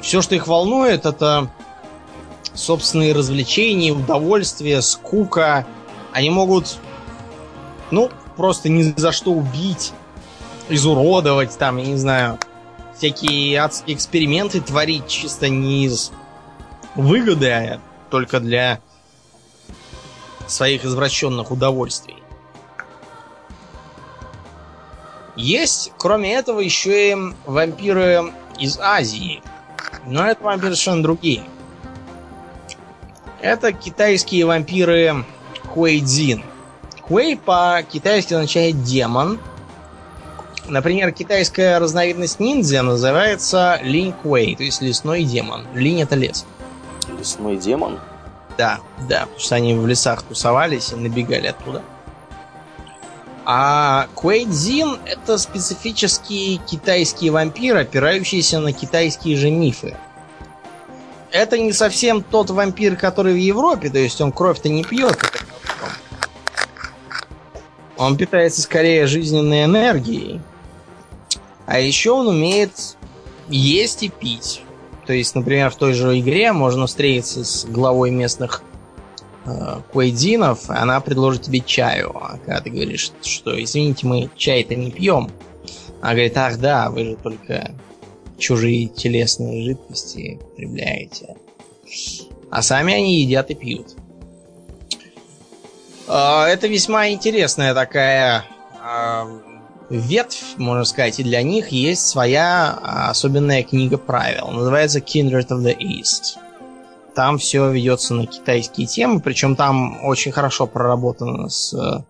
все, что их волнует, это собственные развлечения, удовольствие, скука. Они могут, ну, просто ни за что убить изуродовать, там, я не знаю, всякие адские эксперименты творить чисто не из выгоды, а только для своих извращенных удовольствий. Есть, кроме этого, еще и вампиры из Азии. Но это вампиры совершенно другие. Это китайские вампиры Хуэйдзин. Хуэй по-китайски означает демон. Например, китайская разновидность ниндзя называется Линь Куэй, то есть лесной демон. Линь это лес. Лесной демон? Да, да, потому что они в лесах тусовались и набегали оттуда. А Куэйдзин это специфический китайский вампир, опирающийся на китайские же мифы. Это не совсем тот вампир, который в Европе, то есть он кровь-то не пьет. Он питается скорее жизненной энергией. А еще он умеет есть и пить. То есть, например, в той же игре можно встретиться с главой местных э, куэйдинов, она предложит тебе чаю. А когда ты говоришь, что извините, мы чай-то не пьем, она говорит, ах да, вы же только чужие телесные жидкости потребляете. А сами они едят и пьют. Э, это весьма интересная такая э, ветвь, можно сказать, и для них есть своя а, особенная книга правил. Называется Kindred of the East. Там все ведется на китайские темы, причем там очень хорошо проработано с э,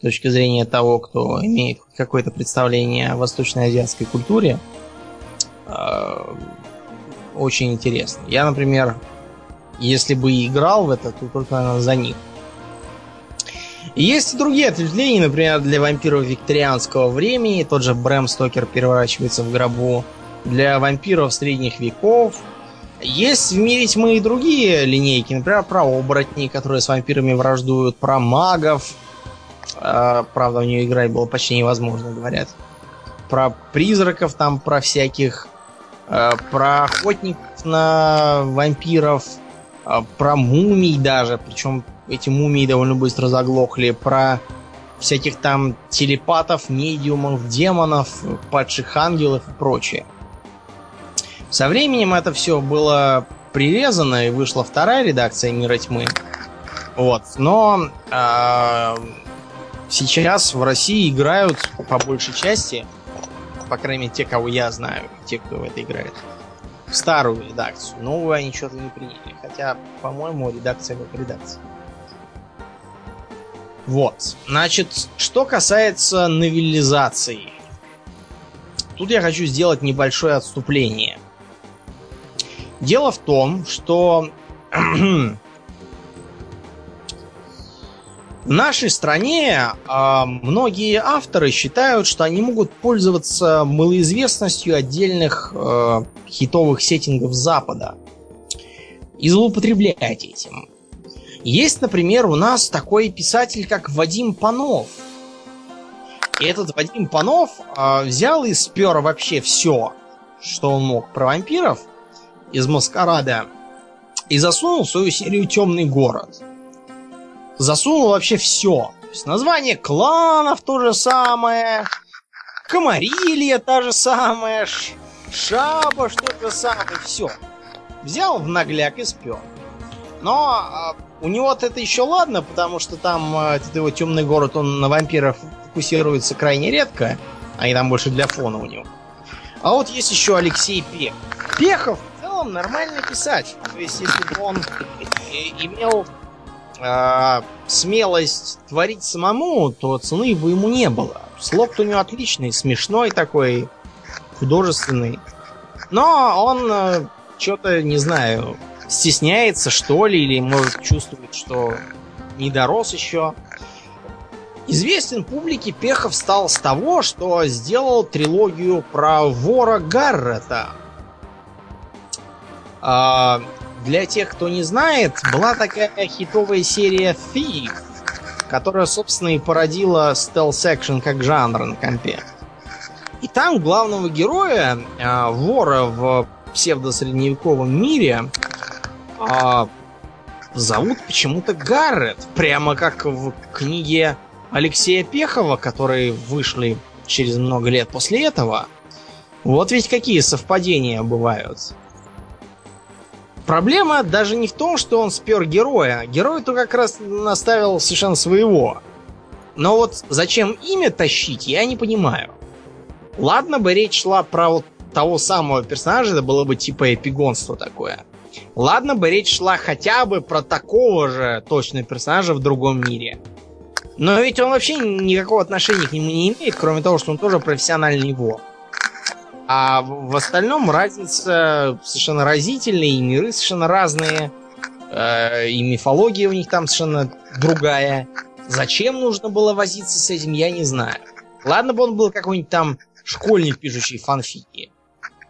точки зрения того, кто имеет какое-то представление о восточноазиатской культуре. Э, очень интересно. Я, например, если бы играл в это, то только наверное, за них. Есть и другие ответвления, например, для вампиров викторианского времени. Тот же Брэм Стокер переворачивается в гробу. Для вампиров средних веков. Есть в мире тьмы и другие линейки. Например, про оборотней, которые с вампирами враждуют. Про магов. А, правда, у нее играть было почти невозможно, говорят. Про призраков там, про всяких. А, про охотников на вампиров. А, про мумий даже. Причем эти мумии довольно быстро заглохли, про всяких там телепатов, медиумов, демонов, падших ангелов и прочее. Со временем это все было прирезано и вышла вторая редакция Мира Тьмы. Вот. Но э, сейчас в России играют по большей части, по крайней мере, те, кого я знаю, те, кто в это играет, в старую редакцию. Новую они что-то не приняли. Хотя, по-моему, редакция как редакция. Вот. Значит, что касается новелизации. Тут я хочу сделать небольшое отступление. Дело в том, что в нашей стране э, многие авторы считают, что они могут пользоваться малоизвестностью отдельных э, хитовых сеттингов Запада и злоупотреблять этим. Есть, например, у нас такой писатель, как Вадим Панов. И этот Вадим Панов э, взял и спер вообще все, что он мог про вампиров из Маскарада и засунул в свою серию Темный город. Засунул вообще все. То есть название кланов то же самое, Комарилья та же самая, Шаба что то самое, все. Взял в нагляк и спер. Но а, у него-то это еще ладно, потому что там а, этот его темный город, он на вампиров фокусируется крайне редко. Они там больше для фона у него. А вот есть еще Алексей Пех. Пехов в целом нормально писать. То есть, если бы он имел э, смелость творить самому, то цены бы ему не было. Слог у него отличный, смешной такой, художественный. Но он э, что-то, не знаю, стесняется, что ли, или может чувствует, что не дорос еще. Известен публике Пехов стал с того, что сделал трилогию про вора Гаррета. Для тех, кто не знает, была такая хитовая серия Thief, которая, собственно, и породила стелс-экшен как жанр на компе. И там главного героя, а, вора в псевдосредневековом мире, а, зовут почему-то Гаррет. Прямо как в книге Алексея Пехова, которые вышли через много лет после этого. Вот ведь какие совпадения бывают. Проблема даже не в том, что он спер героя. Герой-то как раз наставил совершенно своего. Но вот зачем имя тащить, я не понимаю. Ладно бы речь шла про вот того самого персонажа, это было бы типа эпигонство такое. Ладно бы речь шла хотя бы про такого же точно персонажа в другом мире. Но ведь он вообще никакого отношения к нему не имеет, кроме того, что он тоже профессиональный вор. А в остальном разница совершенно разительная, и миры совершенно разные, э, и мифология у них там совершенно другая. Зачем нужно было возиться с этим, я не знаю. Ладно бы он был какой-нибудь там школьник, пишущий фанфики.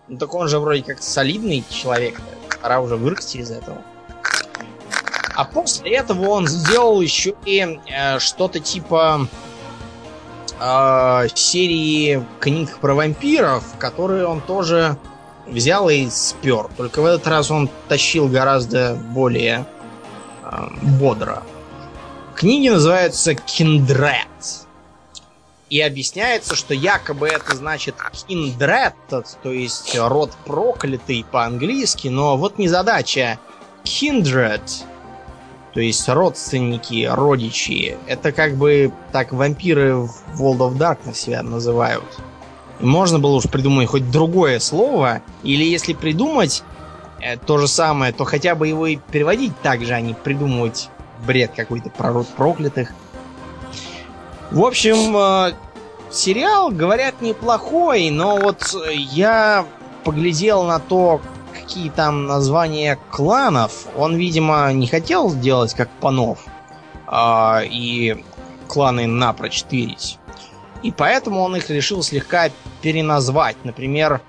Ну так он же вроде как солидный человек. Пора уже вырасти из этого. А после этого он сделал еще и э, что-то типа э, серии книг про вампиров, которые он тоже взял и спер. Только в этот раз он тащил гораздо более э, бодро. Книги называются Kindred. И объясняется, что якобы это значит Kindred, то есть род проклятый по-английски, но вот не задача. Kindred то есть родственники, родичи. Это как бы так вампиры в World of Darkness себя называют. Можно было уж придумать хоть другое слово, или если придумать э, то же самое, то хотя бы его и переводить так же, а не придумывать бред какой-то про род проклятых. В общем, э, сериал, говорят, неплохой, но вот я поглядел на то, какие там названия кланов, он, видимо, не хотел сделать как Панов а, и кланы напрочь тырить. И поэтому он их решил слегка переназвать. Например,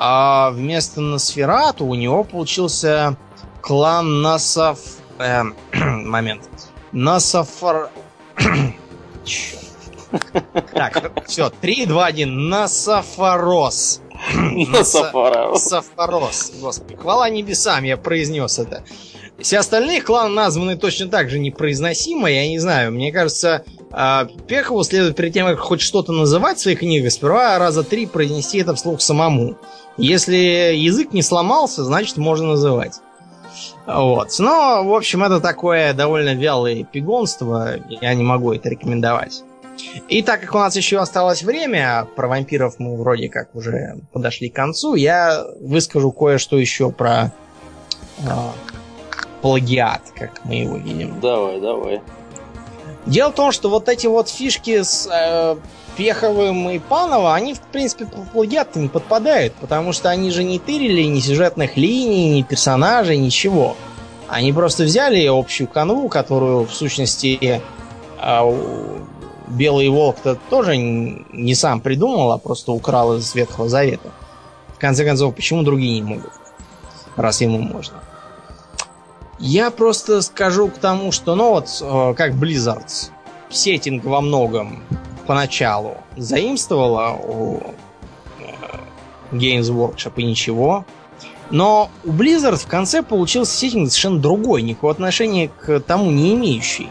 а вместо Носферату у него получился клан Насаф... Э, момент. Насафар... так, все, 3, 2, 1. Насафарос. Сафарос. Сафарос. Господи, хвала небесам, я произнес это. Все остальные кланы названы точно так же непроизносимо, я не знаю. Мне кажется, а, Пехову следует перед тем, как хоть что-то называть в своей книге, сперва раза три произнести это вслух самому. Если язык не сломался, значит можно называть. Вот. Но, в общем, это такое довольно вялое пигонство. Я не могу это рекомендовать. И так как у нас еще осталось время, про вампиров мы вроде как уже подошли к концу, я выскажу кое-что еще про э, плагиат, как мы его видим. Давай, давай. Дело в том, что вот эти вот фишки с э, Пеховым и Панова, они, в принципе, по плагиат не подпадают, потому что они же не тырили ни сюжетных линий, ни персонажей, ничего. Они просто взяли общую канву, которую, в сущности, э, Белый волк-то тоже не сам придумал, а просто украл из Ветхого Завета. В конце концов, почему другие не могут? Раз ему можно. Я просто скажу к тому, что, ну вот, э, как Blizzard, сеттинг во многом поначалу заимствовала у э, Games Workshop и ничего. Но у Blizzard в конце получился сеттинг совершенно другой, никакого отношения к тому не имеющий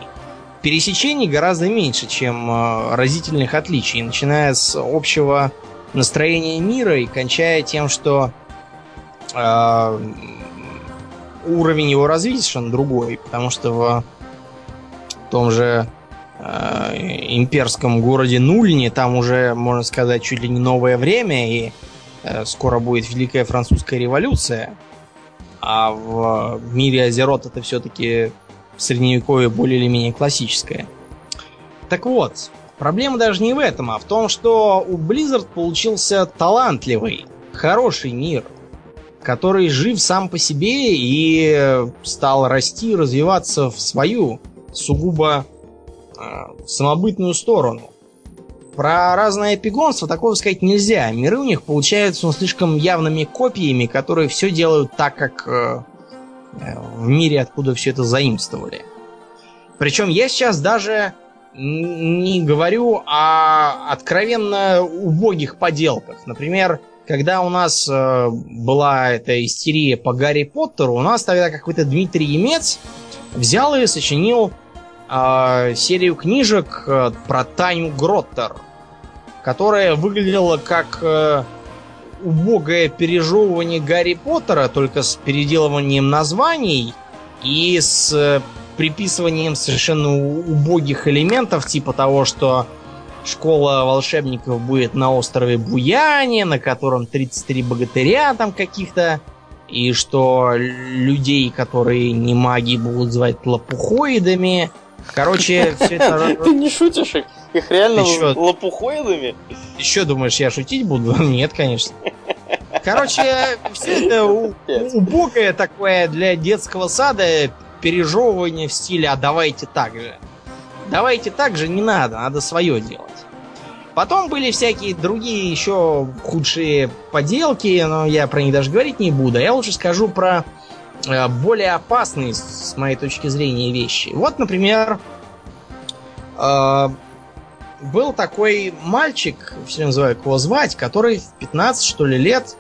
пересечений гораздо меньше, чем э, разительных отличий, начиная с общего настроения мира и кончая тем, что э, уровень его развития совершенно другой, потому что в том же э, имперском городе Нульне там уже, можно сказать, чуть ли не новое время, и э, скоро будет Великая Французская революция, а в мире Азерот это все-таки средневековье более или менее классическое. Так вот, проблема даже не в этом, а в том, что у Blizzard получился талантливый, хороший мир, который жив сам по себе и стал расти развиваться в свою сугубо э, самобытную сторону. Про разное эпигонство такого сказать нельзя. Миры у них получаются ну, слишком явными копиями, которые все делают так, как э, в мире, откуда все это заимствовали. Причем я сейчас даже не говорю о откровенно убогих поделках. Например, когда у нас э, была эта истерия по Гарри Поттеру, у нас тогда какой-то Дмитрий Емец взял и сочинил э, серию книжек э, про Таню Гроттер. которая выглядела как э, убогое пережевывание Гарри Поттера, только с переделыванием названий и с э, приписыванием совершенно убогих элементов, типа того, что школа волшебников будет на острове Буяне, на котором 33 богатыря там каких-то, и что людей, которые не маги, будут звать лопухоидами. Короче, все это... Ты не шутишь их? Их реально лопухоидами? Еще думаешь, я шутить буду? Нет, конечно. Короче, все это убогое такое для детского сада пережевывание в стиле «а давайте так же». Давайте так же не надо, надо свое делать. Потом были всякие другие еще худшие поделки, но я про них даже говорить не буду. Я лучше скажу про более опасные, с моей точки зрения, вещи. Вот, например, э, был такой мальчик, все называют его звать, который в 15, что ли, лет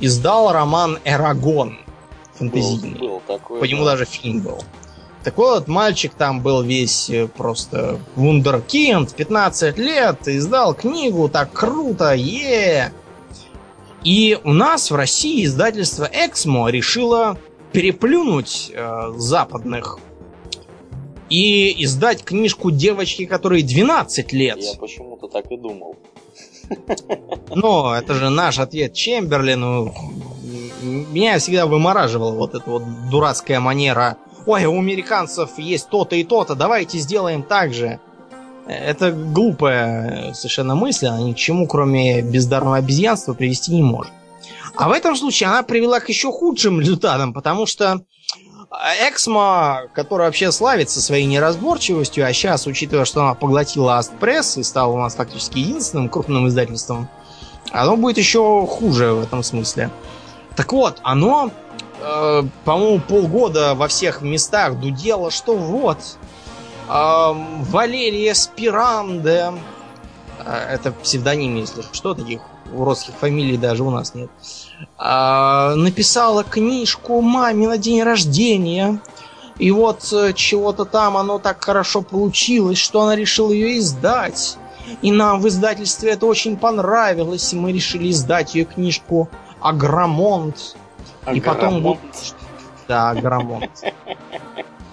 издал роман «Эрагон» фэнтезийный. Был, был такой, По нему да. даже фильм был. Так вот, мальчик там был весь э, просто вундеркинд, 15 лет, издал книгу, так круто, е И у нас в России издательство Эксмо решило переплюнуть э, западных и издать книжку девочки, которой 12 лет. Я почему-то так и думал. Но это же наш ответ Чемберлину. Меня всегда вымораживала вот эта вот дурацкая манера ой, у американцев есть то-то и то-то, давайте сделаем так же. Это глупая совершенно мысль, она ни к чему, кроме бездарного обезьянства, привести не может. А в этом случае она привела к еще худшим результатам, потому что Эксмо, которая вообще славится своей неразборчивостью, а сейчас, учитывая, что она поглотила Астпресс и стала у нас фактически единственным крупным издательством, оно будет еще хуже в этом смысле. Так вот, оно э, по-моему, полгода во всех местах дудела, что вот, э, Валерия Спиранде, э, это псевдоним, если что, таких уродских фамилий даже у нас нет, э, написала книжку маме на день рождения, и вот э, чего-то там оно так хорошо получилось, что она решила ее издать. И нам в издательстве это очень понравилось, и мы решили издать ее книжку Агромонт. И потом будут... Да, Грамонт.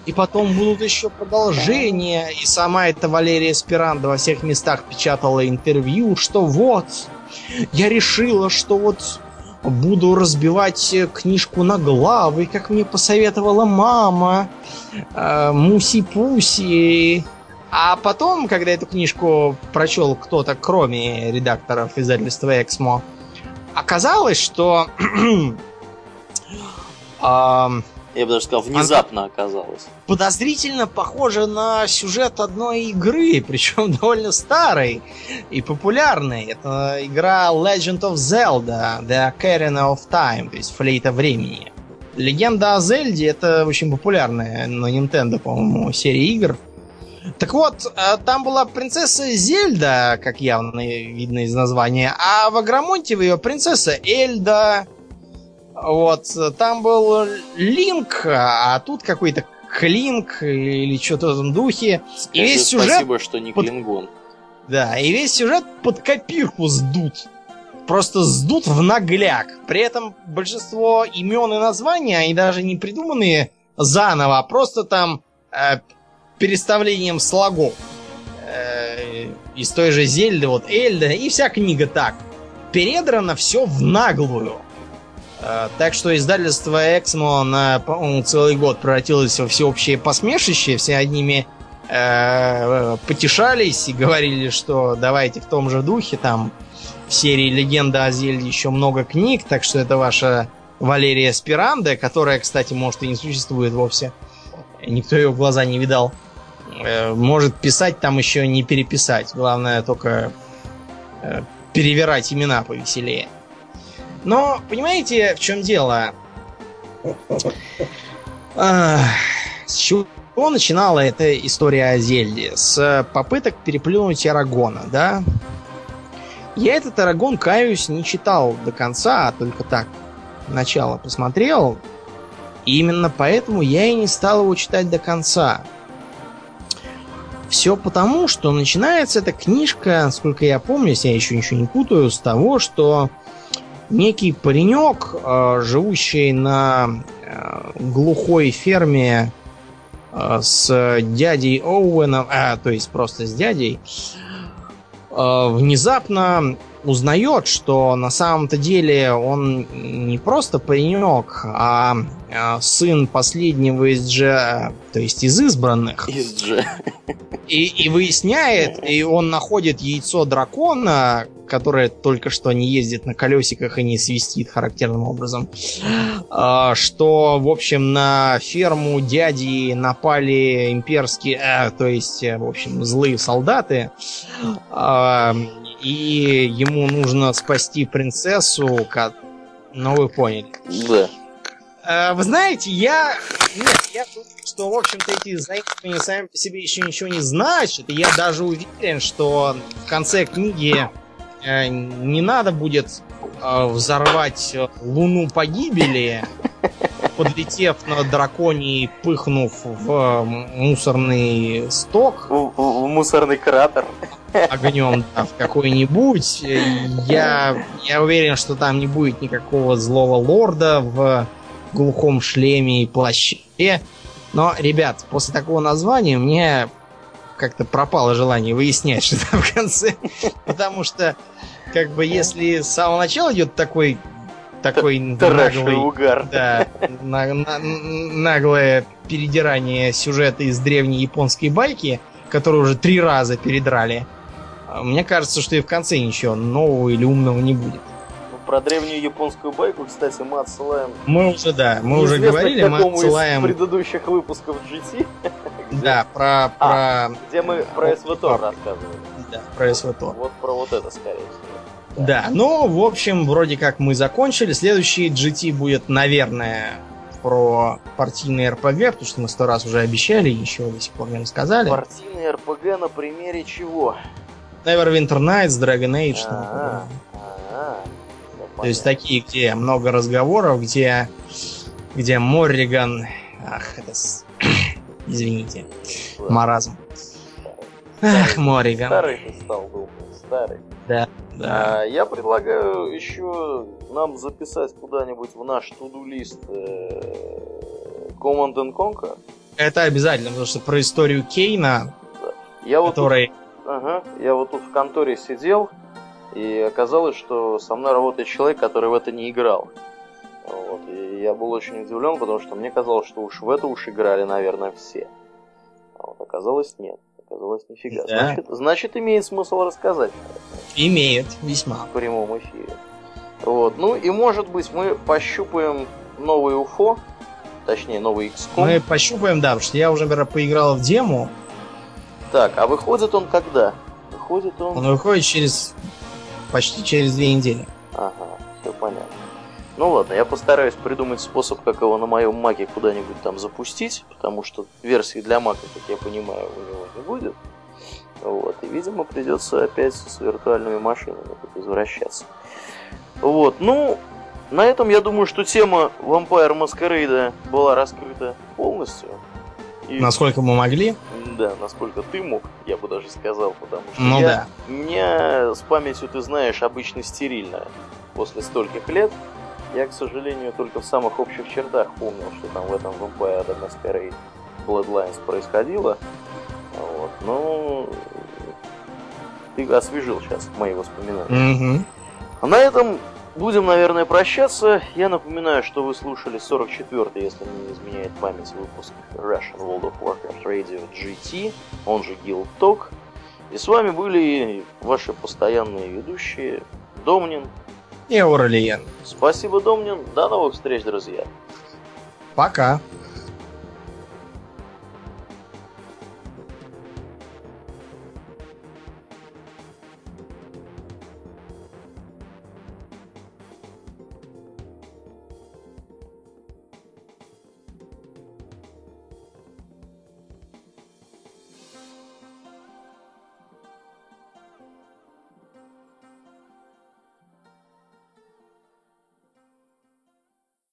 И потом будут еще продолжения. И сама эта Валерия Спиранда во всех местах печатала интервью, что вот, я решила, что вот буду разбивать книжку на главы, как мне посоветовала мама, э, Муси-Пуси. А потом, когда эту книжку прочел кто-то, кроме редакторов издательства Эксмо, оказалось, что А, Я бы даже сказал, внезапно оказалось. Подозрительно похоже на сюжет одной игры, причем довольно старой и популярной. Это игра Legend of Zelda, The Ocarina of Time, то есть флейта времени. Легенда о Зельде это очень популярная на Nintendo, по-моему, серия игр. Так вот, э, там была принцесса Зельда, как явно видно из названия, а в Агромонте ее принцесса Эльда, вот, там был Линк, а тут какой-то Клинк или что-то в этом духе. Скажи и весь сюжет... Спасибо, что не под... Клингон. Да, и весь сюжет под копирку сдут. Просто сдут в нагляк. При этом большинство имен и названий, они даже не придуманные заново, а просто там э, переставлением слогов. Э, из той же Зельды, вот Эльда, и вся книга так. Передрано все в наглую. Э, так что издательство Эксмо на, по-моему, целый год превратилось во всеобщее посмешище. Все одними э, потешались и говорили, что давайте в том же духе. Там в серии «Легенда о Зельде» еще много книг, так что это ваша Валерия Спиранда, которая, кстати, может и не существует вовсе. Никто ее в глаза не видал. Э, может писать там еще не переписать. Главное только э, перевирать имена повеселее. Но, понимаете, в чем дело? с чего начинала эта история о Зельде? С попыток переплюнуть Арагона, да? Я этот Арагон, каюсь, не читал до конца, а только так начало посмотрел. И именно поэтому я и не стал его читать до конца. Все потому, что начинается эта книжка, насколько я помню, если я еще ничего не путаю, с того, что некий паренек, э, живущий на э, глухой ферме э, с дядей Оуэном, а, то есть просто с дядей, внезапно узнает, что на самом-то деле он не просто паренек, а, а сын последнего из Дж, то есть из избранных. Из Дж. И, и выясняет, и он находит яйцо дракона, которое только что не ездит на колесиках и не свистит характерным образом, а, что, в общем, на ферму дяди напали имперские, э, то есть, в общем, злые солдаты, а, и ему нужно спасти принцессу, как... ну вы поняли. Да. А, вы знаете, я... Нет, я думаю, что, в общем-то, эти заимствования сами по себе еще ничего не значат. И я даже уверен, что в конце книги э, не надо будет э, взорвать луну погибели, подлетев на драконе и пыхнув в мусорный сток. В, в, в мусорный кратер огнем да, в какой-нибудь. Я, я уверен, что там не будет никакого злого лорда в глухом шлеме и плаще. Но, ребят, после такого названия мне как-то пропало желание выяснять, что там в конце. Потому что, как бы, если с самого начала идет такой такой наглый угар. Да, на, на, наглое передирание сюжета из древней японской байки, которую уже три раза передрали. А, мне кажется, что и в конце ничего нового или умного не будет. Ну, про древнюю японскую байку, кстати, мы отсылаем... Мы уже, да, мы уже говорили, мы отсылаем... из предыдущих выпусков GT. Да, про... А, где мы про СВТОР рассказывали. Да, про СВТОР. Вот про вот это, скорее всего. Да. ну, в общем, вроде как мы закончили. Следующий GT будет, наверное, про партийный РПГ, потому что мы сто раз уже обещали ничего до сих пор не рассказали. Партийный РПГ на примере чего? Neverwinter Nights, Dragon Age. А То есть такие, где много разговоров, где, где Морриган... Ах, это... Извините. Маразм. Ах, Морриган. Старый ты стал, был. Старый. Да, да. А, я предлагаю еще нам записать куда-нибудь в наш туду-лист э, Command Conquer. Это обязательно, потому что про историю Кейна, да. я который... Вот Ага. Я вот тут в конторе сидел, и оказалось, что со мной работает человек, который в это не играл. Вот. И я был очень удивлен, потому что мне казалось, что уж в это уж играли, наверное, все. А вот оказалось нет. Оказалось нифига. Да. Значит, значит, имеет смысл рассказать. Имеет, весьма. В прямом эфире. Вот. Ну и может быть мы пощупаем новый UFO, точнее новый XCOM. Мы пощупаем, да, потому что я уже, например, поиграл в дему, так, а выходит он когда? Выходит он... Он выходит через... почти через две недели. Ага, все понятно. Ну ладно, я постараюсь придумать способ, как его на моем маке куда-нибудь там запустить, потому что версии для мака, как я понимаю, у него не будет. Вот, и, видимо, придется опять с виртуальными машинами тут извращаться. Вот, ну, на этом я думаю, что тема Vampire Masquerade была раскрыта полностью. И... Насколько мы могли? Да, насколько ты мог, я бы даже сказал, потому что ну, я, да. меня с памятью, ты знаешь, обычно стерильная. После стольких лет я, к сожалению, только в самых общих чертах помнил, что там в этом Vampire The Masquerade Bloodlines происходило. Вот. Но ты освежил сейчас мои воспоминания. А на этом Будем, наверное, прощаться. Я напоминаю, что вы слушали 44-й, если не изменяет память, выпуск Russian World of Warcraft Radio GT, он же Guild Talk. И с вами были ваши постоянные ведущие Домнин и Ауралиен. Спасибо, Домнин. До новых встреч, друзья. Пока.